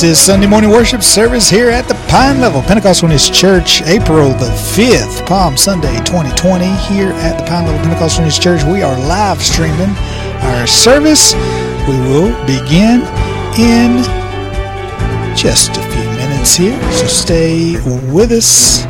This is Sunday morning worship service here at the Pine Level Pentecostal Unity Church, April the 5th, Palm Sunday 2020, here at the Pine Level Pentecostal Unity Church. We are live streaming our service. We will begin in just a few minutes here, so stay with us.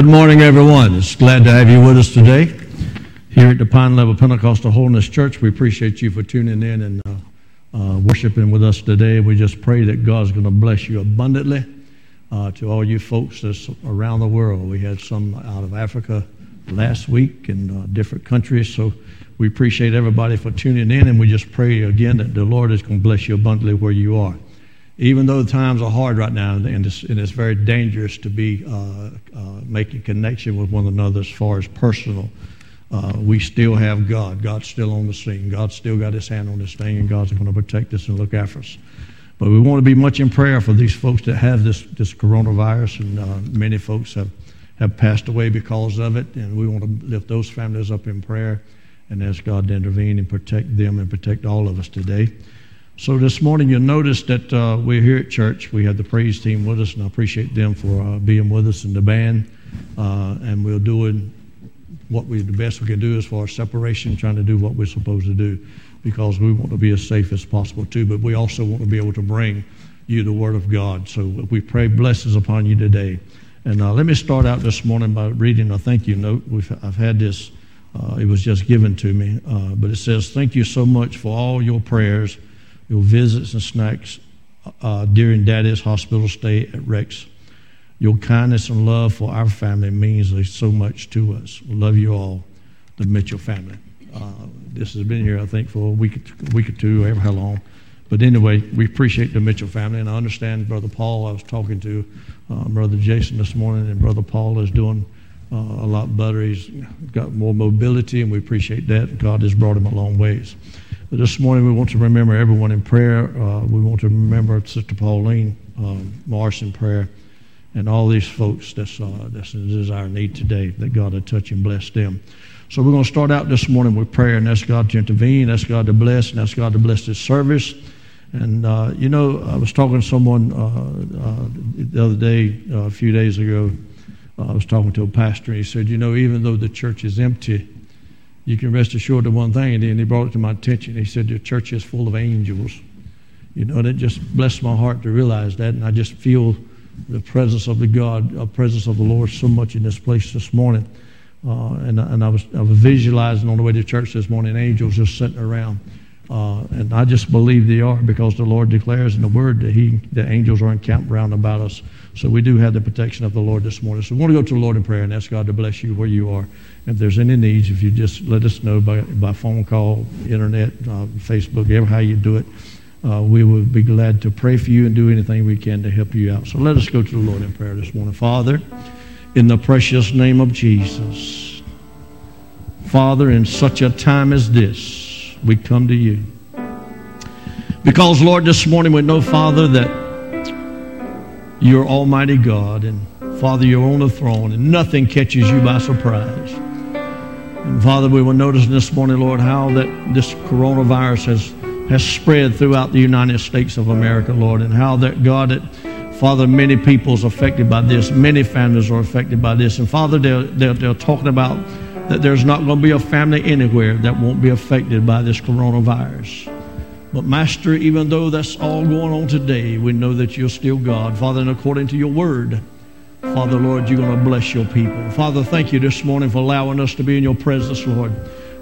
Good morning, everyone. It's glad to have you with us today here at the Pine Level Pentecostal Holiness Church. We appreciate you for tuning in and uh, uh, worshiping with us today. We just pray that God's going to bless you abundantly. Uh, to all you folks that's around the world, we had some out of Africa last week in uh, different countries. So we appreciate everybody for tuning in, and we just pray again that the Lord is going to bless you abundantly where you are even though the times are hard right now and it's, and it's very dangerous to be uh, uh, making connection with one another as far as personal, uh, we still have God. God's still on the scene. God's still got his hand on this thing, and God's going to protect us and look after us. But we want to be much in prayer for these folks that have this, this coronavirus, and uh, many folks have, have passed away because of it, and we want to lift those families up in prayer and ask God to intervene and protect them and protect all of us today. So this morning, you'll notice that uh, we're here at church. We had the praise team with us, and I appreciate them for uh, being with us in the band. Uh, and we're doing what we the best we can do as far as separation, trying to do what we're supposed to do, because we want to be as safe as possible too. But we also want to be able to bring you the Word of God. So we pray blessings upon you today. And uh, let me start out this morning by reading a thank you note. We've, I've had this; uh, it was just given to me, uh, but it says, "Thank you so much for all your prayers." Your visits and snacks uh, during Daddy's hospital stay at Rex. Your kindness and love for our family means so much to us. We love you all, the Mitchell family. Uh, this has been here, I think, for a week, week or two, however how long. But anyway, we appreciate the Mitchell family, and I understand Brother Paul. I was talking to uh, Brother Jason this morning, and Brother Paul is doing uh, a lot better. He's got more mobility, and we appreciate that. God has brought him a long ways. This morning we want to remember everyone in prayer. Uh, we want to remember Sister Pauline um, Morris in prayer and all these folks that's, uh, that's is our need today, that God would touch and bless them. So we're going to start out this morning with prayer and ask God to intervene, ask God to bless, and ask God to bless this service. And, uh, you know, I was talking to someone uh, uh, the other day, uh, a few days ago. I was talking to a pastor, and he said, You know, even though the church is empty, you can rest assured of one thing. And then he brought it to my attention. He said, Your church is full of angels. You know, and it just blessed my heart to realize that. And I just feel the presence of the God, the presence of the Lord so much in this place this morning. Uh, and, and I, was, I was visualizing on the way to church this morning angels just sitting around. Uh, and I just believe they are because the Lord declares in the Word that He, the angels are encamped round about us. So we do have the protection of the Lord this morning. So we want to go to the Lord in prayer and ask God to bless you where you are. If there's any needs, if you just let us know by, by phone call, internet, uh, Facebook, ever how you do it, uh, we would be glad to pray for you and do anything we can to help you out. So let us go to the Lord in prayer this morning. Father, in the precious name of Jesus. Father, in such a time as this, we come to you. Because, Lord, this morning we know, Father, that you're Almighty God, and Father, you're on the throne, and nothing catches you by surprise. And Father, we were noticing this morning, Lord, how that this coronavirus has, has spread throughout the United States of America, Lord, and how that, God, that Father, many people's affected by this. Many families are affected by this. And Father, they're, they're, they're talking about that there's not going to be a family anywhere that won't be affected by this coronavirus. But Master, even though that's all going on today, we know that you're still God. Father, and according to your word, Father, Lord, you're going to bless your people. Father, thank you this morning for allowing us to be in your presence, Lord.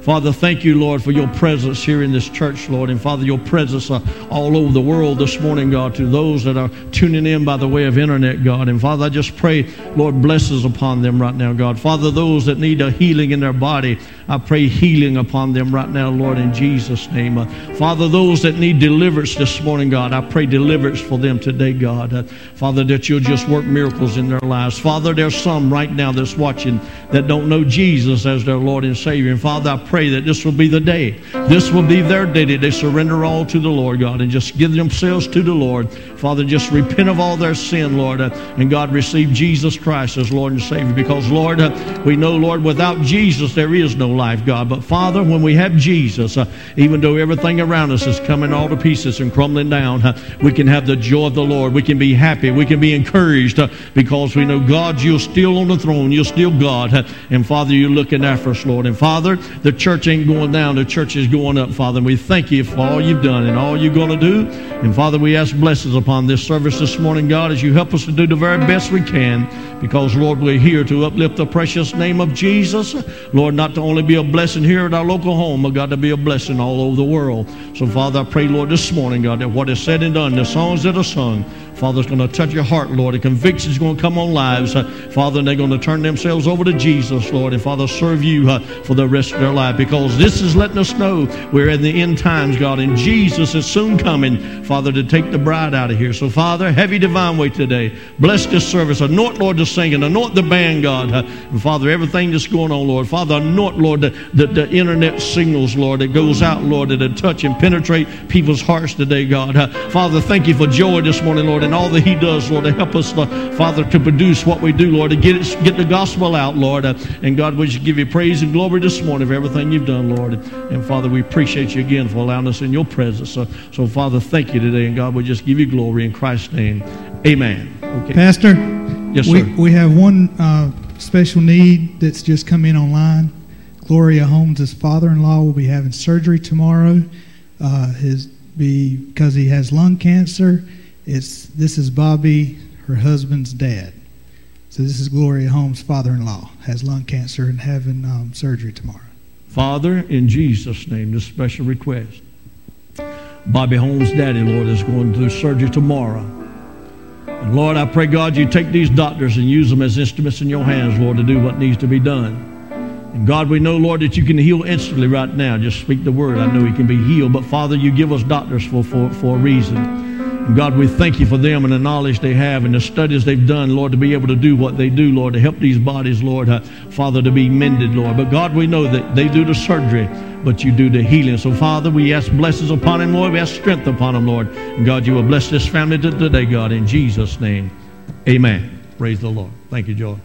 Father, thank you, Lord, for your presence here in this church, Lord. And Father, your presence uh, all over the world this morning, God, to those that are tuning in by the way of internet, God. And Father, I just pray, Lord, blesses upon them right now, God. Father, those that need a healing in their body, I pray healing upon them right now, Lord, in Jesus' name. Uh, Father, those that need deliverance this morning, God, I pray deliverance for them today, God. Uh, Father, that you'll just work miracles in their lives. Father, there's some right now that's watching that don't know Jesus as their Lord and Savior. And Father, I pray pray that this will be the day. This will be their day that they surrender all to the Lord, God, and just give themselves to the Lord. Father, just repent of all their sin, Lord, and God, receive Jesus Christ as Lord and Savior. Because, Lord, we know, Lord, without Jesus there is no life, God. But, Father, when we have Jesus, uh, even though everything around us is coming all to pieces and crumbling down, uh, we can have the joy of the Lord. We can be happy. We can be encouraged uh, because we know, God, you're still on the throne. You're still God. And, Father, you're looking after us, Lord. And, Father, the church ain't going down, the church is going up, Father. And we thank you for all you've done and all you're going to do. And Father, we ask blessings upon this service this morning, God, as you help us to do the very best we can. Because, Lord, we're here to uplift the precious name of Jesus. Lord, not to only be a blessing here at our local home, but God, to be a blessing all over the world. So, Father, I pray, Lord, this morning, God, that what is said and done, the songs that are sung, Father, going to touch your heart, Lord. The conviction is going to come on lives, Father, and they're going to turn themselves over to Jesus, Lord, and Father, serve you for the rest of their life because this is letting us know we're in the end times, God, and Jesus is soon coming, Father, to take the bride out of here. So, Father, heavy divine way today. Bless this service. Anoint, Lord, the singing. Anoint the band, God. And, Father, everything that's going on, Lord. Father, anoint, Lord, the, the, the internet signals, Lord, that goes out, Lord, that touch and penetrate people's hearts today, God. Father, thank you for joy this morning, Lord and all that He does, Lord, to help us, Lord, Father, to produce what we do, Lord, to get, it, get the gospel out, Lord. Uh, and God, we just give you praise and glory this morning for everything you've done, Lord. And Father, we appreciate you again for allowing us in your presence. So, so Father, thank you today. And God, we just give you glory in Christ's name. Amen. Okay. Pastor, yes, sir. We, we have one uh, special need that's just come in online. Gloria Holmes' father-in-law will be having surgery tomorrow. Uh, his be because he has lung cancer. It's this is Bobby, her husband's dad. So this is Gloria Holmes' father-in-law has lung cancer and having um, surgery tomorrow. Father, in Jesus' name, this special request. Bobby Holmes' daddy, Lord, is going through surgery tomorrow. And Lord, I pray, God, you take these doctors and use them as instruments in your hands, Lord, to do what needs to be done. And God, we know, Lord, that you can heal instantly right now. Just speak the word. I know he can be healed. But Father, you give us doctors for, for, for a reason. God, we thank you for them and the knowledge they have and the studies they've done, Lord, to be able to do what they do, Lord, to help these bodies, Lord, uh, Father, to be mended, Lord. But God, we know that they do the surgery, but you do the healing. So, Father, we ask blessings upon him, Lord. We ask strength upon him, Lord. And God, you will bless this family today, God, in Jesus' name. Amen. Praise the Lord. Thank you, Joy.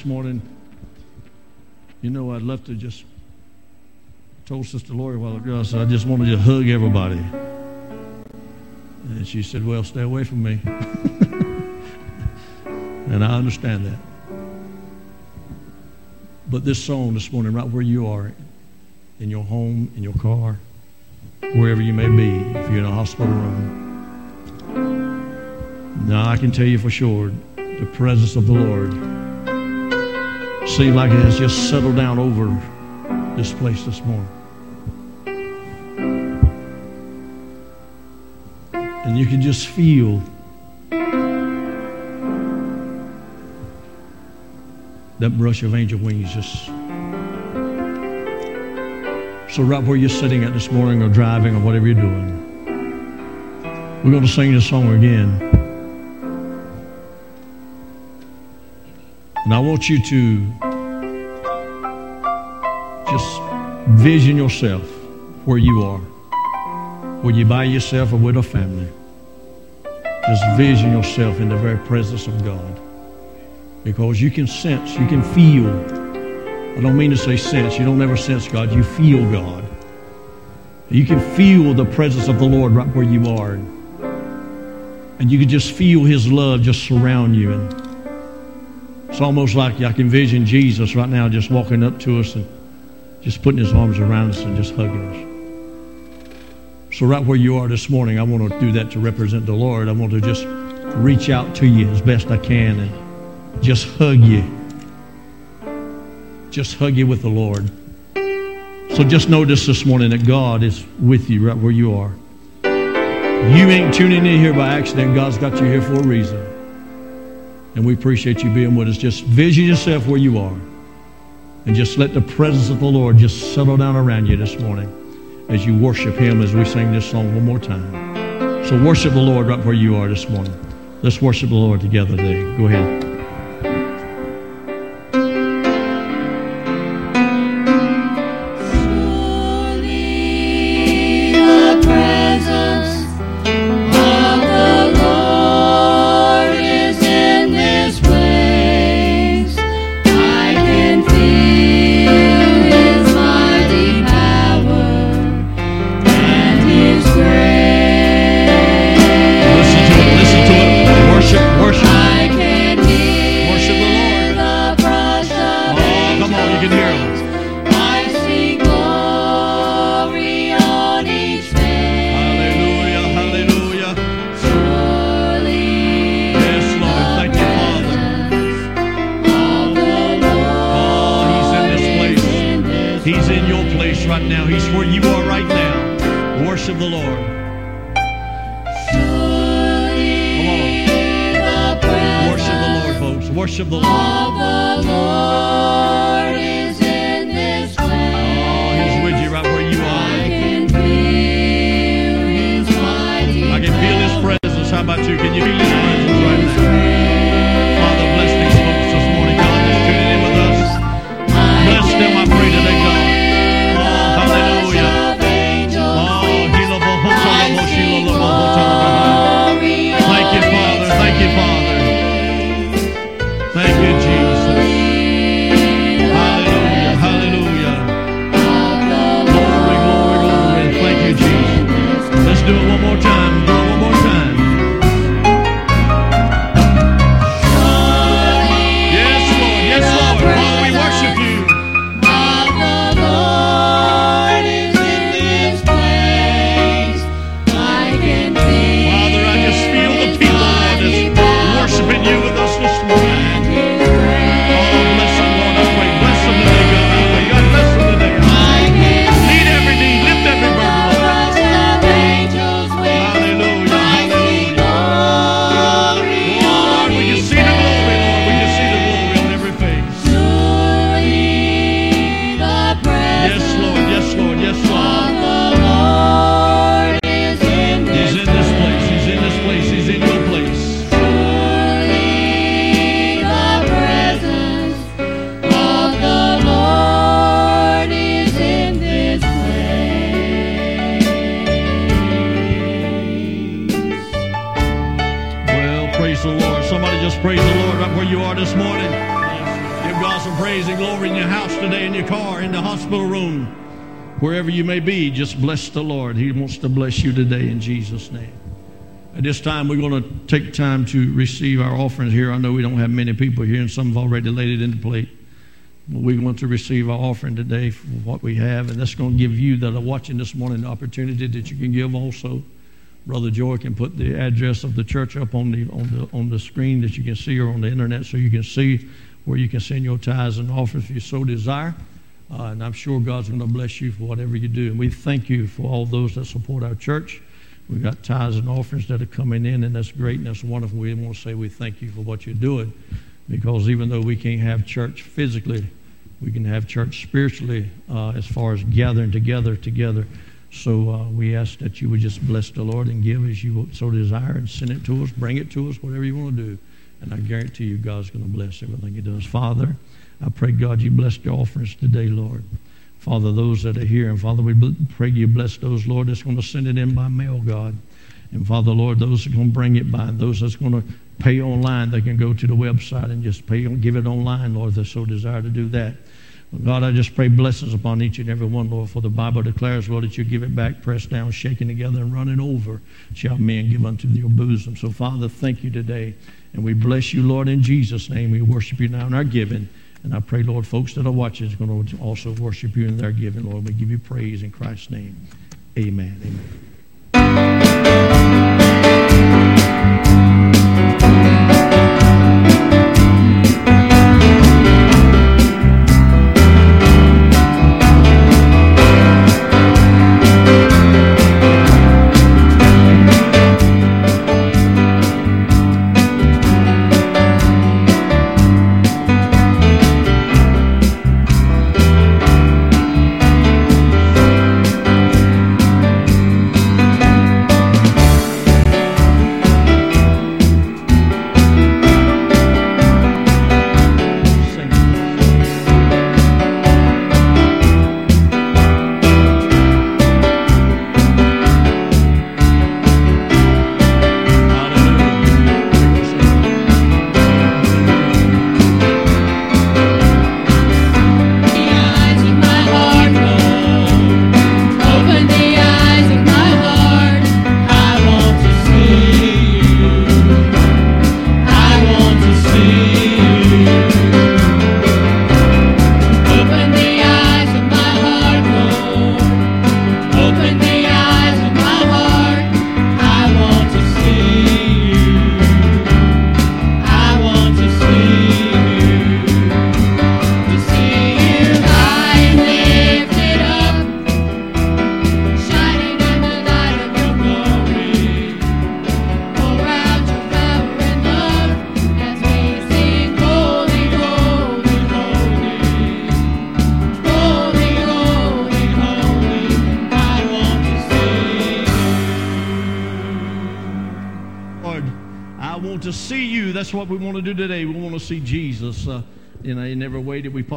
This morning, you know, I'd love to just told Sister Lori a while ago, I said, I just wanted to hug everybody. And she said, Well, stay away from me. and I understand that. But this song this morning, right where you are, in your home, in your car, wherever you may be, if you're in a hospital room, now I can tell you for sure, the presence of the Lord seems like it has just settled down over this place this morning. And you can just feel that brush of angel wings just. So, right where you're sitting at this morning or driving or whatever you're doing, we're going to sing this song again. And I want you to just vision yourself where you are, whether you by yourself or with a family. Just vision yourself in the very presence of God. Because you can sense, you can feel. I don't mean to say sense. You don't ever sense God. You feel God. You can feel the presence of the Lord right where you are. And you can just feel His love just surround you. And it's almost like I can envision Jesus right now just walking up to us and just putting His arms around us and just hugging us. So, right where you are this morning, I want to do that to represent the Lord. I want to just reach out to you as best I can and just hug you. Just hug you with the Lord. So, just notice this morning that God is with you right where you are. You ain't tuning in here by accident. God's got you here for a reason. And we appreciate you being with us. Just vision yourself where you are. And just let the presence of the Lord just settle down around you this morning as you worship Him as we sing this song one more time. So worship the Lord right where you are this morning. Let's worship the Lord together today. Go ahead. Just bless the Lord. He wants to bless you today in Jesus' name. At this time, we're going to take time to receive our offerings here. I know we don't have many people here, and some have already laid it in the plate. But we want to receive our offering today for what we have, and that's going to give you that are watching this morning the opportunity that you can give also. Brother Joy can put the address of the church up on the, on the, on the screen that you can see or on the internet so you can see where you can send your tithes and offers if you so desire. Uh, and I'm sure God's going to bless you for whatever you do. And we thank you for all those that support our church. We've got tithes and offerings that are coming in, and that's great and that's wonderful. We want to say we thank you for what you're doing because even though we can't have church physically, we can have church spiritually uh, as far as gathering together together. So uh, we ask that you would just bless the Lord and give as you so desire and send it to us, bring it to us, whatever you want to do. And I guarantee you God's going to bless everything He does. Father, I pray, God, you bless the offerings today, Lord. Father, those that are here, and Father, we pray you bless those, Lord, that's going to send it in by mail, God. And Father, Lord, those that are going to bring it by, those that's going to pay online, they can go to the website and just pay, give it online, Lord, if they so desire to do that. God, I just pray blessings upon each and every one, Lord, for the Bible declares, Lord, that you give it back, pressed down, shaken together, and running over, shall men give unto your bosom. So, Father, thank you today. And we bless you, Lord, in Jesus' name. We worship you now in our giving. And I pray, Lord, folks that are watching is going to also worship you in their giving, Lord. We give you praise in Christ's name. Amen. Amen.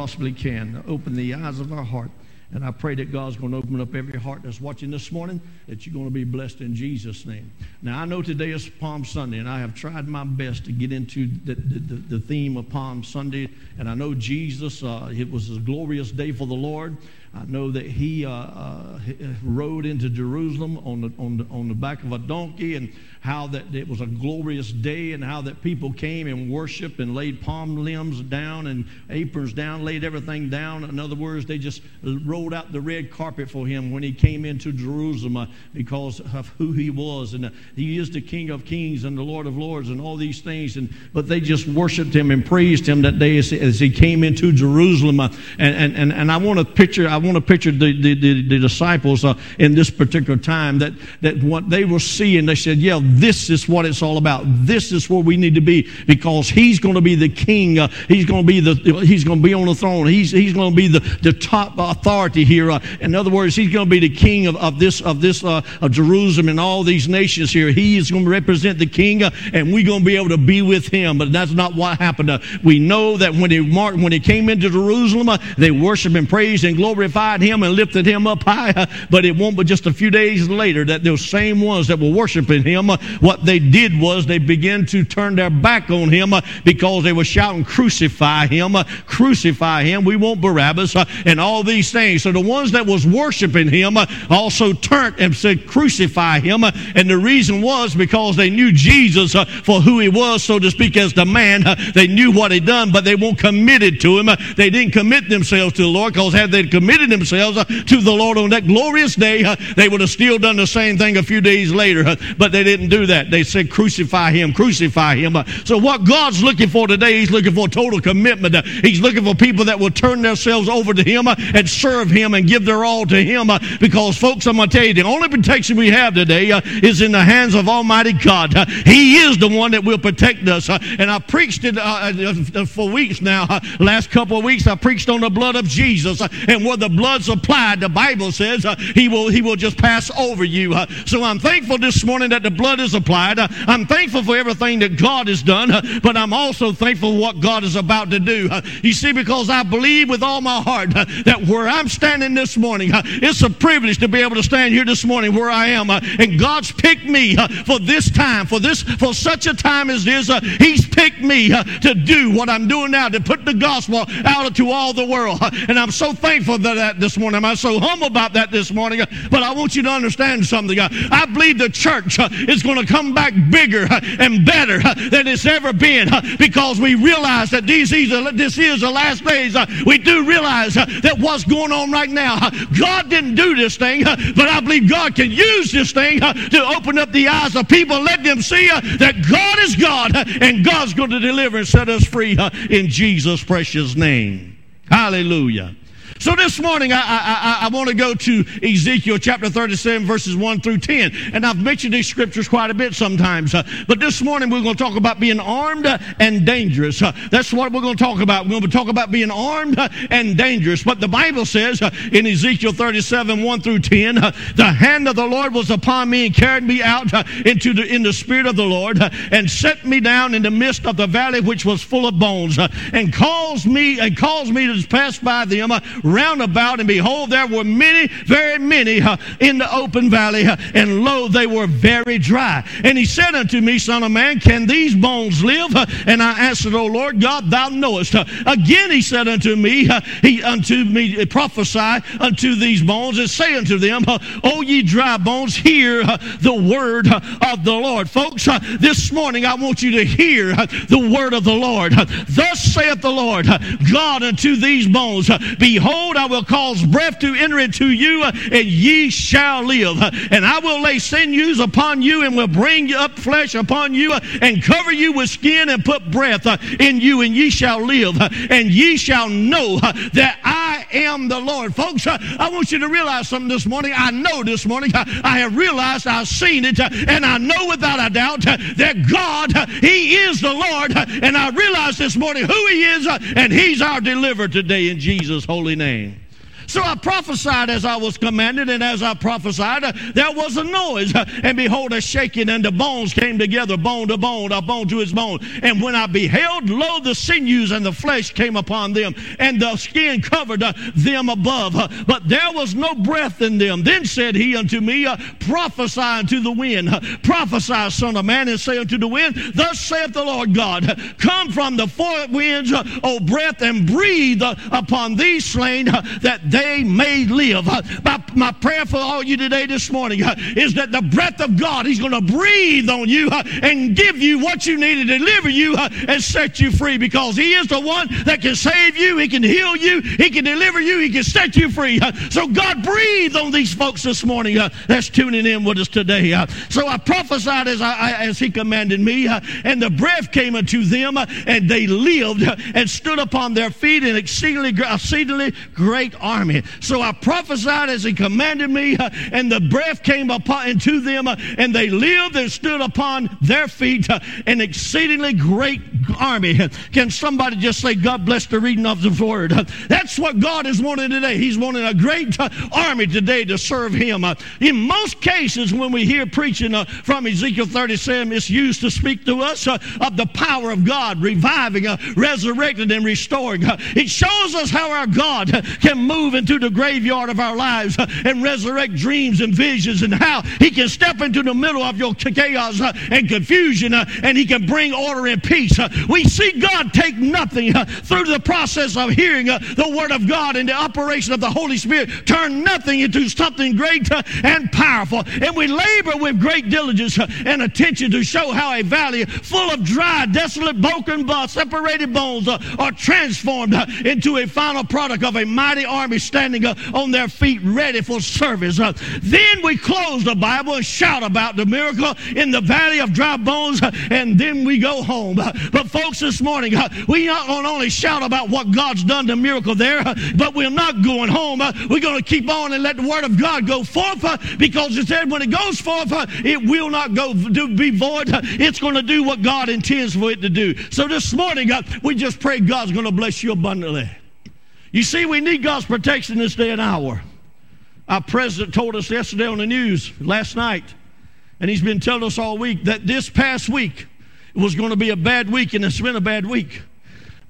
Possibly can. Open the eyes of our heart. And I pray that God's going to open up every heart that's watching this morning, that you're going to be blessed in Jesus' name. Now, I know today is Palm Sunday, and I have tried my best to get into the, the, the theme of Palm Sunday. And I know Jesus, uh, it was a glorious day for the Lord. I know that he uh, uh, rode into Jerusalem on the, on, the, on the back of a donkey, and how that it was a glorious day, and how that people came and worshiped and laid palm limbs down and aprons down, laid everything down. In other words, they just rolled out the red carpet for him when he came into Jerusalem uh, because of who he was, and uh, he is the King of Kings and the Lord of Lords, and all these things. And but they just worshipped him and praised him that day as, as he came into Jerusalem. Uh, and, and and I want to picture. I want to picture the, the, the, the disciples uh, in this particular time that, that what they were seeing, they said, yeah, this is what it's all about. This is where we need to be because he's going to be the king. Uh, he's going to be the, he's going to be on the throne. He's, he's going to be the, the top authority here. Uh, in other words, he's going to be the king of, of this, of this, uh, of Jerusalem and all these nations here. He is going to represent the king uh, and we're going to be able to be with him. But that's not what happened. Uh, we know that when he marked, when he came into Jerusalem, uh, they worshiped and praised and glorified him and lifted him up high. Uh, but it won't but just a few days later that those same ones that were worshiping him, uh, what they did was they began to turn their back on him because they were shouting, Crucify him, crucify him. We want Barabbas and all these things. So the ones that was worshiping him also turned and said, Crucify him. And the reason was because they knew Jesus uh, for who he was, so to speak, as the man. Uh, they knew what he'd done, but they weren't committed to him. Uh, they didn't commit themselves to the Lord because had they committed themselves to the Lord on that glorious day, they would have still done the same thing a few days later. But they didn't do that. They said, Crucify him, crucify him. So what God's looking for today, He's looking for total commitment. He's looking for people that will turn themselves over to Him and serve Him and give their all to Him. Because, folks, I'm going to tell you, the only protection we have today is in the hands of Almighty God. He is the one that will protect us. And I preached it uh, uh, for weeks now. Last couple of weeks, I preached on the blood of Jesus. And where the blood's applied, the Bible says He will He will just pass over you. So I'm thankful this morning that the blood is applied. I'm thankful for everything that God has done, but I'm also thankful for what God is about to do. You see, because I believe with all my heart that where I'm standing this morning, it's a privilege to be able to stand here this morning where I am. And God's picked me Uh, for this time, for this, for such a time as this. Uh, he's picked me uh, to do what I'm doing now, to put the gospel out to all the world. And I'm so thankful for that this morning. I'm so humble about that this morning. But I want you to understand something. I believe the church is going to come back bigger and better than it's ever been because we realize that these, this is the last days. We do realize that what's going on right now, God didn't do this thing, but I believe God can use this thing to open up the eyes of people, let them see uh, that God is God uh, and God's going to deliver and set us free uh, in Jesus' precious name. Hallelujah. So this morning, I, I, I, want to go to Ezekiel chapter 37, verses 1 through 10. And I've mentioned these scriptures quite a bit sometimes. Uh, but this morning, we're going to talk about being armed uh, and dangerous. Uh, that's what we're going to talk about. We're going to talk about being armed uh, and dangerous. But the Bible says uh, in Ezekiel 37, 1 through 10, uh, the hand of the Lord was upon me and carried me out into the, in the spirit of the Lord and set me down in the midst of the valley which was full of bones and caused me and caused me to pass by them round about, and behold, there were many, very many uh, in the open valley, uh, and lo, they were very dry. And he said unto me, Son of man, can these bones live? Uh, and I answered, O Lord God, thou knowest. Uh, again he said unto me, uh, he unto me prophesy unto these bones, and say unto them, uh, O ye dry bones, hear the word of the Lord. Folks, this morning I want you to hear the word of the Lord. Thus saith the Lord, God unto these bones, Behold, Behold, I will cause breath to enter into you, uh, and ye shall live. And I will lay sinews upon you, and will bring up flesh upon you, uh, and cover you with skin, and put breath uh, in you, and ye shall live. And ye shall know that I am the Lord. Folks, I want you to realize something this morning. I know this morning. I have realized, I've seen it, and I know without a doubt that God, He is the Lord. And I realize this morning who He is, and He's our deliverer today in Jesus' holy name name. So I prophesied as I was commanded, and as I prophesied, uh, there was a noise. Uh, and behold, a shaking, and the bones came together, bone to bone, a bone to his bone. And when I beheld, lo, the sinews and the flesh came upon them, and the skin covered uh, them above. But there was no breath in them. Then said he unto me, Prophesy unto the wind, prophesy, son of man, and say unto the wind, Thus saith the Lord God, Come from the four winds, O breath, and breathe upon these slain, that they may live. Uh, my, my prayer for all you today, this morning, uh, is that the breath of God, He's going to breathe on you uh, and give you what you need to deliver you and set you free because He is the one that can save you, He can heal you, He can deliver you, He can set you free. So, God, breathe on these folks this morning that's tuning in with us today. So, I prophesied as, I, as He commanded me, and the breath came unto them, and they lived and stood upon their feet in exceedingly, exceedingly great army So I prophesied as he commanded me, uh, and the breath came upon into them, uh, and they lived and stood upon their feet, uh, an exceedingly great army. Can somebody just say, God bless the reading of the word? That's what God is wanting today. He's wanting a great army today to serve Him. In most cases, when we hear preaching from Ezekiel 37, it's used to speak to us of the power of God, reviving, resurrecting, and restoring. It shows us how our God can move move into the graveyard of our lives uh, and resurrect dreams and visions and how He can step into the middle of your chaos uh, and confusion uh, and He can bring order and peace. Uh, we see God take nothing uh, through the process of hearing uh, the Word of God and the operation of the Holy Spirit, turn nothing into something great and powerful. And we labor with great diligence and attention to show how a valley full of dry, desolate, broken, separated bones are transformed into a final product of a mighty army standing on their feet ready for service. Uh, then we close the Bible and shout about the miracle in the valley of dry bones, uh, and then we go home. Uh, but, folks, this morning, we not going only shout about what God's done, the miracle there, but we're not going home. We're going to keep on and let the Word of God go forth because it said when it goes forth, it will not go do, be void. It's going to do what God intends for it to do. So this morning, we just pray God's going to bless you abundantly. You see, we need God's protection this day and hour. Our president told us yesterday on the news, last night, and he's been telling us all week that this past week was going to be a bad week, and it's been a bad week.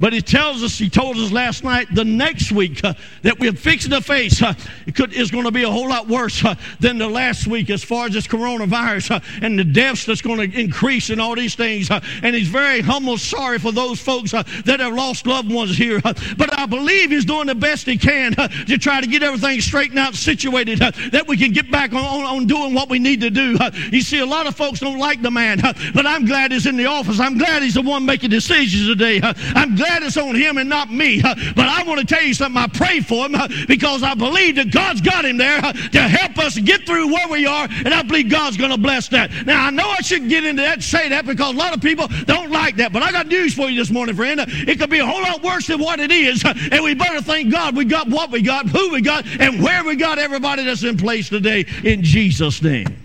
But he tells us, he told us last night, the next week uh, that we're fixing to face uh, is going to be a whole lot worse uh, than the last week as far as this coronavirus uh, and the deaths that's going to increase and all these things. Uh, and he's very humble, sorry for those folks uh, that have lost loved ones here. but I believe he's doing the best he can to try to get everything straightened out, situated, that we can get back on, on, on, doing what we need to do. you see, a lot of folks don't like the man, but I'm glad he's in the office. I'm glad he's the one making decisions today. I'm glad glad it's on him and not me. But I want to tell you something. I pray for him because I believe that God's got him there to help us get through where we are, and I believe God's going to bless that. Now, I know I shouldn't get into that, say that, because a lot of people don't like that. But I got news for you this morning, friend. It could be a whole lot worse than what it is, and we better thank God we got what we got, who we got, and where we got everybody that's in place today in Jesus' name.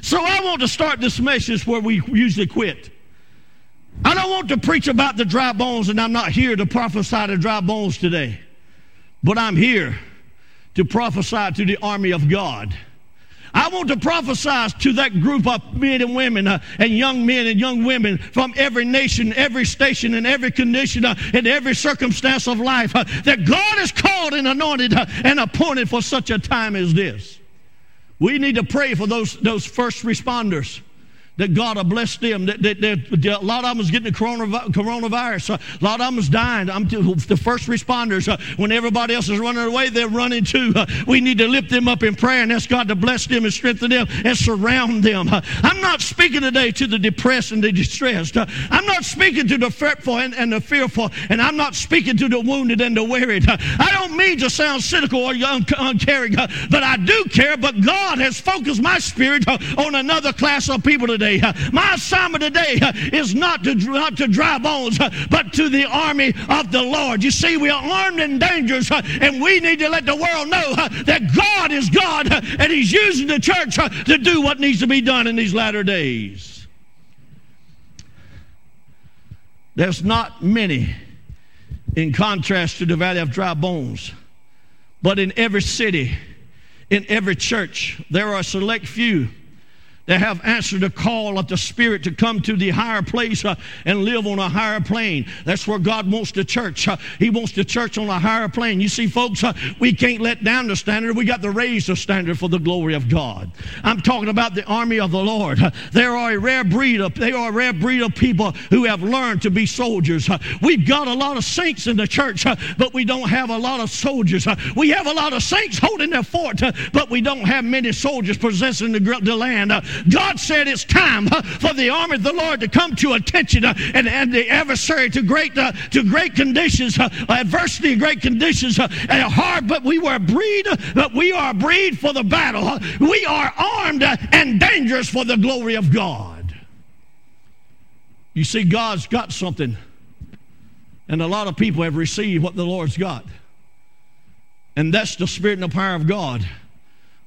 So I want to start this message where we usually quit. I don't want to preach about the dry bones, and I'm not here to prophesy to dry bones today, but I'm here to prophesy to the army of God. I want to prophesy to that group of men and women uh, and young men and young women from every nation, every station, and every condition, uh, and every circumstance of life uh, that God has called and anointed uh, and appointed for such a time as this. We need to pray for those, those first responders that God will bless them. That, that, that, a lot of them is getting the coronavirus. A lot of them is dying. I'm the first responders. Uh, when everybody else is running away, they're running too. Uh, we need to lift them up in prayer and ask God to bless them and strengthen them and surround them. Uh, I'm not speaking today to the depressed and the distressed. I'm not speaking to the fretful and, and the fearful, and I'm not speaking to the wounded and the wearied. I don't mean to sound cynical or uncaring, but I do care. But God has focused my spirit on another class of people today today. My assignment today is not to, not to dry bones, but to the army of the Lord. You see, we are armed and dangerous, and we need to let the world know that God is God, and He's using the church to do what needs to be done in these latter days. There's not many in contrast to the valley of dry bones, but in every city, in every church, there are a select few that have answered the call of the Spirit to come to the higher place uh, and live on a higher plane. That's where God wants the church. Uh, he wants the church on a higher plane. You see, folks, uh, we can't let down the standard. We got to raise the standard for the glory of God. I'm talking about the army of the Lord. Uh, there are a rare breed of they are a rare breed of people who have learned to be soldiers. Uh, we've got a lot of saints in the church, uh, but we don't have a lot of soldiers. we have a lot of saints holding their fort, but we don't have many soldiers possessing the, the land. God said it's time uh, for the army of the Lord to come to attention uh, and, and the adversary to great uh, to great conditions, adversity, great conditions, and hard. But we were a breed, but we are a breed for the battle. We are armed and dangerous for the glory of God. You see, God's got something, and a lot of people have received what the Lord's got, and that's the spirit and the power of God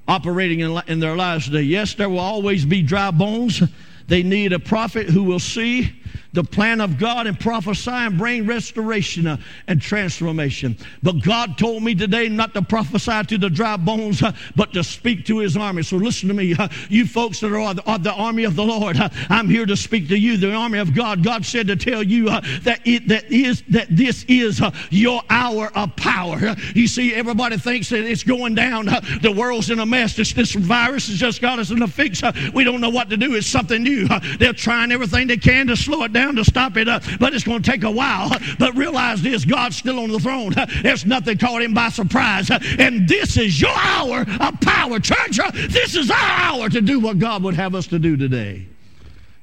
operating in, in their lives today. Yes, there will always be dry bones. They need a prophet who will see the plan of God and prophesy and bring restoration uh, and transformation. But God told me today not to prophesy to the dry bones, uh, but to speak to his army. So listen to me, uh, you folks that are the, army of the Lord. Uh, I'm here to speak to you, the army of God. God said to tell you uh, that it that is that this is uh, your hour of power. You see, everybody thinks that it's going down. the world's in a mess. This, this virus has just got us in a fix. we don't know what to do. It's something new. they're trying everything they can to slow it down, to stop it, uh, but it's going to take a while. But realize this: God's still on the throne. There's nothing caught him by surprise. And this is your hour of power, church. This is our hour to do what God would have us to do today.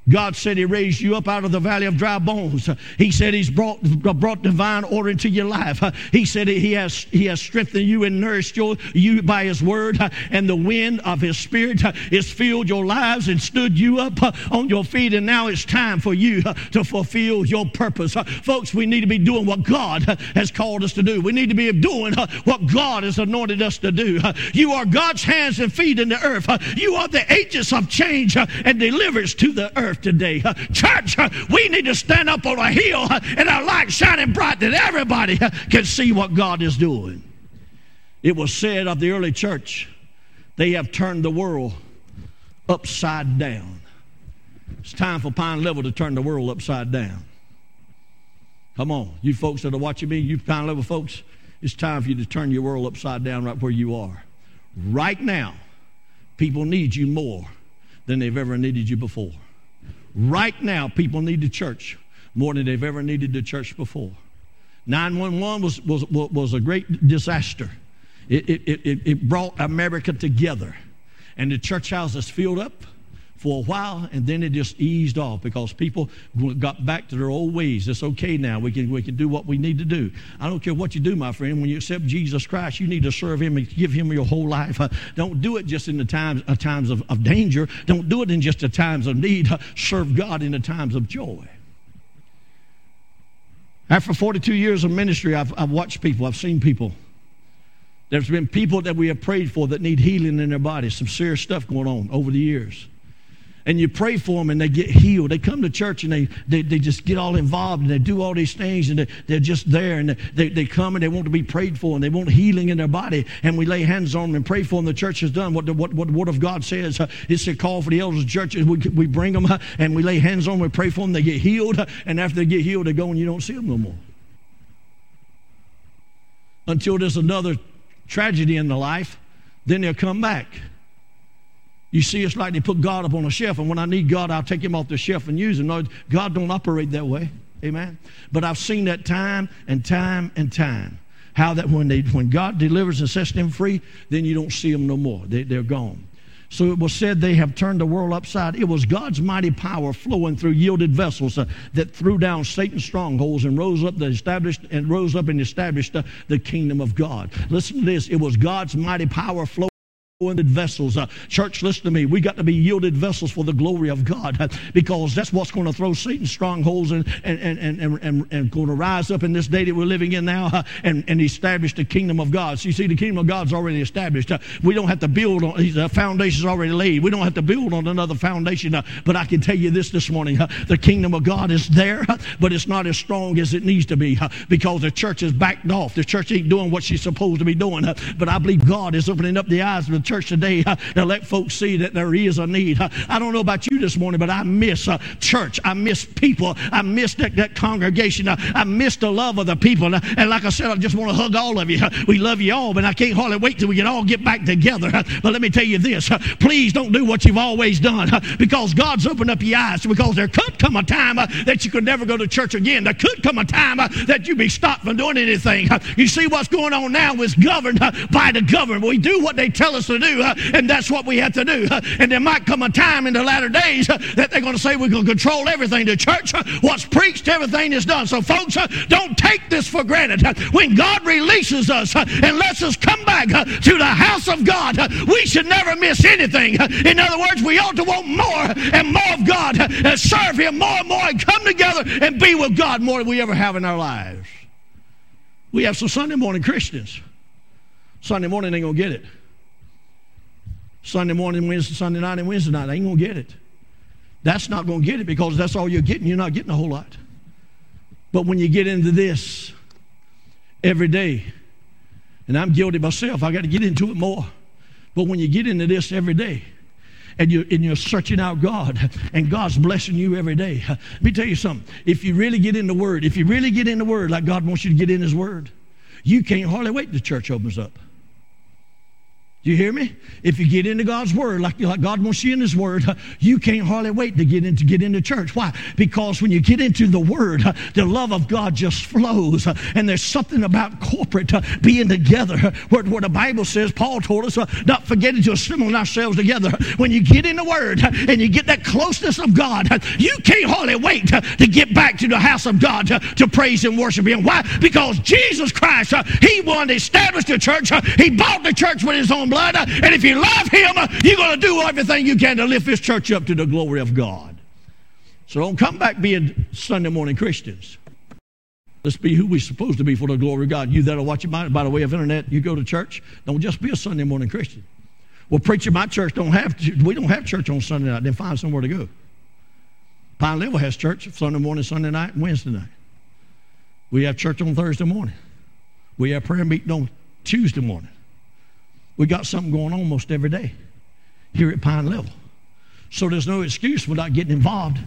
God said He raised you up out of the valley of dry bones. He said He's brought, brought divine order into your life. He said He has, he has strengthened you and nourished you, you by His word, and the wind of His Spirit has filled your lives and stood you up on your feet. And now it's time for you to fulfill your purpose. Folks, we need to be doing what God has called us to do. We need to be doing what God has anointed us to do. You are God's hands and feet in the earth. You are the agents of change and deliverance to the earth earth today. Uh, church, uh, we need to stand up on a hill uh, and our light shining bright that everybody can see what God is doing. It was said of the early church, they have turned the world upside down. It's time for Pine Level to turn the world upside down. Come on, you folks that are watching me, you Pine Level folks, it's time for you to turn your world upside down right where you are. Right now, people need you more than they've ever needed you before. Right now, people need the church more than they've ever needed the church before. 911 was, was, was a great disaster. It, it, it, it brought America together. And the church houses filled up for a while, and then it just eased off because people got back to their old ways. It's okay now. We can, we can do what we need to do. I don't care what you do, my friend. When you accept Jesus Christ, you need to serve Him and give Him your whole life. Uh, don't do it just in the times, uh, times of, of danger. Don't do it in just the times of need. Uh, serve God in the times of joy. After 42 years of ministry, I've, I've watched people, I've seen people. There's been people that we have prayed for that need healing in their bodies, some serious stuff going on over the years and you pray for them and they get healed. They come to church and they, they, they just get all involved and they do all these things and they, they're just there and they, they come and they want to be prayed for and they want healing in their body. And we lay hands on them and pray for them. The church has done what the, what, what the Word of God says. It's a call for the elders of the church. We, we bring them and we lay hands on them, we pray for them, they get healed. And after they get healed, they go and you don't see them no more. Until there's another tragedy in the life, then they'll come back. You see, it's like they put God up on a shelf, and when I need God, I'll take him off the shelf and use him. No, God don't operate that way. Amen. But I've seen that time and time and time. How that when they when God delivers and sets them free, then you don't see them no more. They, they're gone. So it was said they have turned the world upside. It was God's mighty power flowing through yielded vessels uh, that threw down Satan's strongholds and rose up the established and rose up and established uh, the kingdom of God. Listen to this. It was God's mighty power flowing yielded vessels. Uh, church, listen to me. We got to be yielded vessels for the glory of God uh, because that's what's going to throw Satan's strongholds and, and, and, and, and, and, going to rise up in this day that we're living in now uh, and, and establish the kingdom of God. So you see, the kingdom of God's already established. Uh, we don't have to build on, the foundation's already laid. We don't have to build on another foundation. Uh, but I can tell you this this morning uh, the kingdom of God is there, but it's not as strong as it needs to be because the church is backed off. The church ain't doing what she's supposed to be doing. but I believe God is opening up the eyes of the church church today to let folks see that there is a need. I don't know about you this morning, but I miss uh, church. I miss people. I miss that, that congregation. Uh, I miss the love of the people. Uh, and like I said, I just want to hug all of you. We love you all, but I can't hardly wait till we can all get back together. But let me tell you this please don't do what you've always done because God's opened up your eyes because there could come a time that you could never go to church again. There could come a time that you be stopped from doing anything. You see what's going on now is governed by the government. We do what they tell us to do, and that's what we have to do. And there might come a time in the latter days that they're going to say we're going to control everything. The church, what's preached, everything is done. So, folks, don't take this for granted. When God releases us and lets us come back to the house of God, we should never miss anything. In other words, we ought to want more and more of God, and serve Him more and more, and come together and be with God more than we ever have in our lives. We have some Sunday morning Christians. Sunday morning, ain't to get it. Sunday morning, Wednesday, Sunday night, and Wednesday night. I ain't going to get it. That's not going to get it because that's all you're getting. You're not getting a whole lot. But when you get into this every day, and I'm guilty myself, I got to get into it more. But when you get into this every day, and you're, and you're searching out God, and God's blessing you every day. Let me tell you something. If you really get in the Word, if you really get in the Word like God wants you to get in His Word, you can't hardly wait till church opens up. You hear me? If you get into God's word, like, like God wants you in His word, you can't hardly wait to get into get into church. Why? Because when you get into the word, the love of God just flows, and there's something about corporate uh, being together. Where, where the Bible says, Paul told us, uh, not forgetting to assemble ourselves together. When you get in the word and you get that closeness of God, you can't hardly wait uh, to get back to the house of God to praise and worship Him. Why? Because Jesus Christ, He wanted to establish the church. He bought the church with His own blood. And if you love Him, you're going to do everything you can to lift this church up to the glory of God. So don't come back being Sunday morning Christians. Let's be who we're supposed to be for the glory of God. You that are watching by, by the way of internet, you go to church, don't just be a Sunday morning Christian. Well, preacher, my church don't have we don't have church on Sunday night. Then find somewhere to go. Pine Level has church Sunday morning, Sunday night, and Wednesday night. We have church on Thursday morning. We have prayer meeting on Tuesday morning. We got something going on almost every day here at Pine Level. So there's no excuse for not getting involved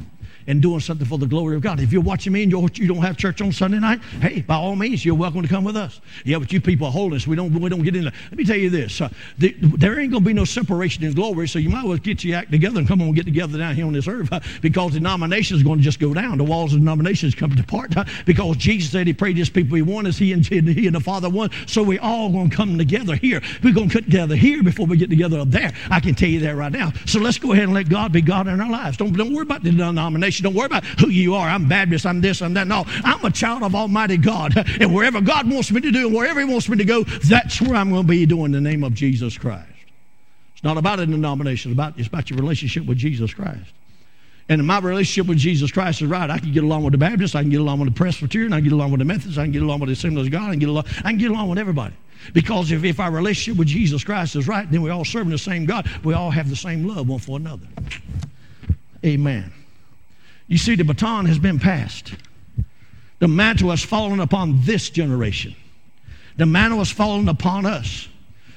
and doing something for the glory of God. If you're watching me and you don't have church on Sunday night, hey, by all means, you're welcome to come with us. Yeah, but you people are holiness. We don't, we don't get in there. Let me tell you this. Uh, the, there ain't going to be no separation in glory, so you might as well get your act together and come on and get together down here on this earth uh, because denominations is going to just go down. The walls of denominations come apart uh, because Jesus said he prayed his people he won as he and, he and the Father one. So we all going to come together here. We're going to come together here before we get together up there. I can tell you that right now. So let's go ahead and let God be God in our lives. Don't, don't worry about the denomination. Don't worry about who you are. I'm Baptist, I'm this, I'm that. No, I'm a child of Almighty God. And wherever God wants me to do, and wherever He wants me to go, that's where I'm going to be doing the name of Jesus Christ. It's not about a denomination, it's about, it's about your relationship with Jesus Christ. And my relationship with Jesus Christ is right. I can get along with the Baptists, I can get along with the Presbyterian, I can get along with the Methodists, I can get along with the Assemblies of God, I can get along, I can get along with everybody. Because if, if our relationship with Jesus Christ is right, then we're all serving the same God. We all have the same love one for another. Amen. You see, the baton has been passed. The mantle has fallen upon this generation. The mantle has fallen upon us.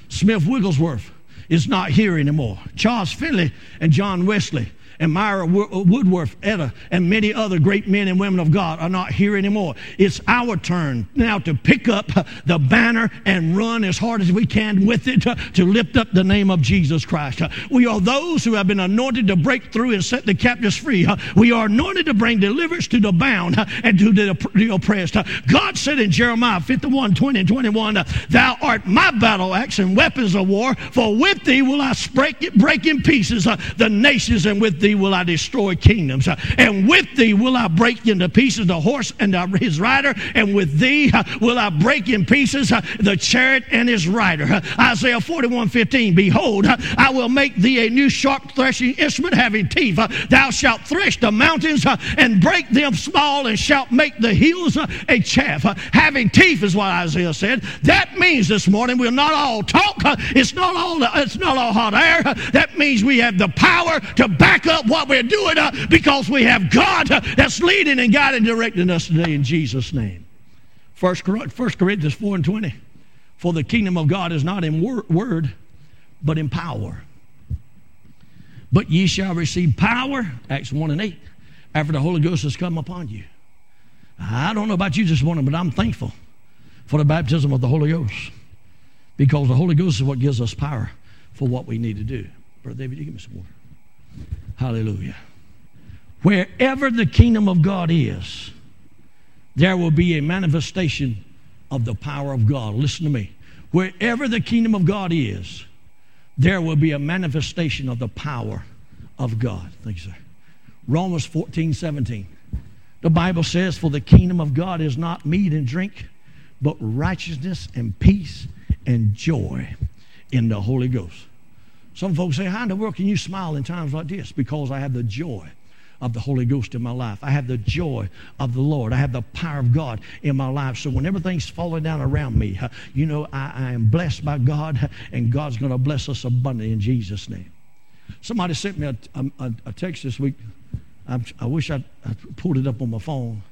Smith Wigglesworth is not here anymore. Charles Finney and John Wesley and Maria Woodworth-Etter, and many other great men and women of God are not here anymore. It's our turn now to pick up the banner and run as hard as we can with it to lift up the name of Jesus Christ. We are those who have been anointed to break through and set the captives free. We are anointed to bring deliverance to the bound and to the oppressed. God said in Jeremiah 51 20 and 21, Thou art my battle axe and weapons of war, for with thee will I break, break in pieces the nations, and with thee thee will I destroy kingdoms, uh, and with thee will I break into pieces the horse and his rider, and with thee uh, will I break in pieces uh, the chariot and his rider. Isaiah 41 15, Behold, I will make thee a new sharp threshing instrument having teeth. Thou shalt thresh the mountains and break them small, and shalt make the hills a chaff. Having teeth is what Isaiah said. That means this morning we're not all talk. It's not all. It's not all hot air. That means we have the power to back up up what we're doing uh, because we have God uh, that's leading and guiding and directing us today in Jesus' name. First, Corinthians 4 and 20. For the kingdom of God is not in wor- word, but in power. But ye shall receive power, Acts 1 and 8, after the Holy Ghost has come upon you. I don't know about you this morning, but I'm thankful for the baptism of the Holy Ghost because the Holy Ghost is what gives us power for what we need to do. Brother David, you give me some water. Hallelujah. Wherever the kingdom of God is, there will be a manifestation of the power of God. Listen to me. Wherever the kingdom of God is, there will be a manifestation of the power of God. Thank you, sir. Romans 14, 17. The Bible says, For the kingdom of God is not meat and drink, but righteousness and peace and joy in the Holy Ghost. Some folks say, How in the world can you smile in times like this? Because I have the joy of the Holy Ghost in my life. I have the joy of the Lord. I have the power of God in my life. So when everything's falling down around me, you know, I, I am blessed by God, and God's going to bless us abundantly in Jesus' name. Somebody sent me a, a, a text this week. I, I wish I, I pulled it up on my phone.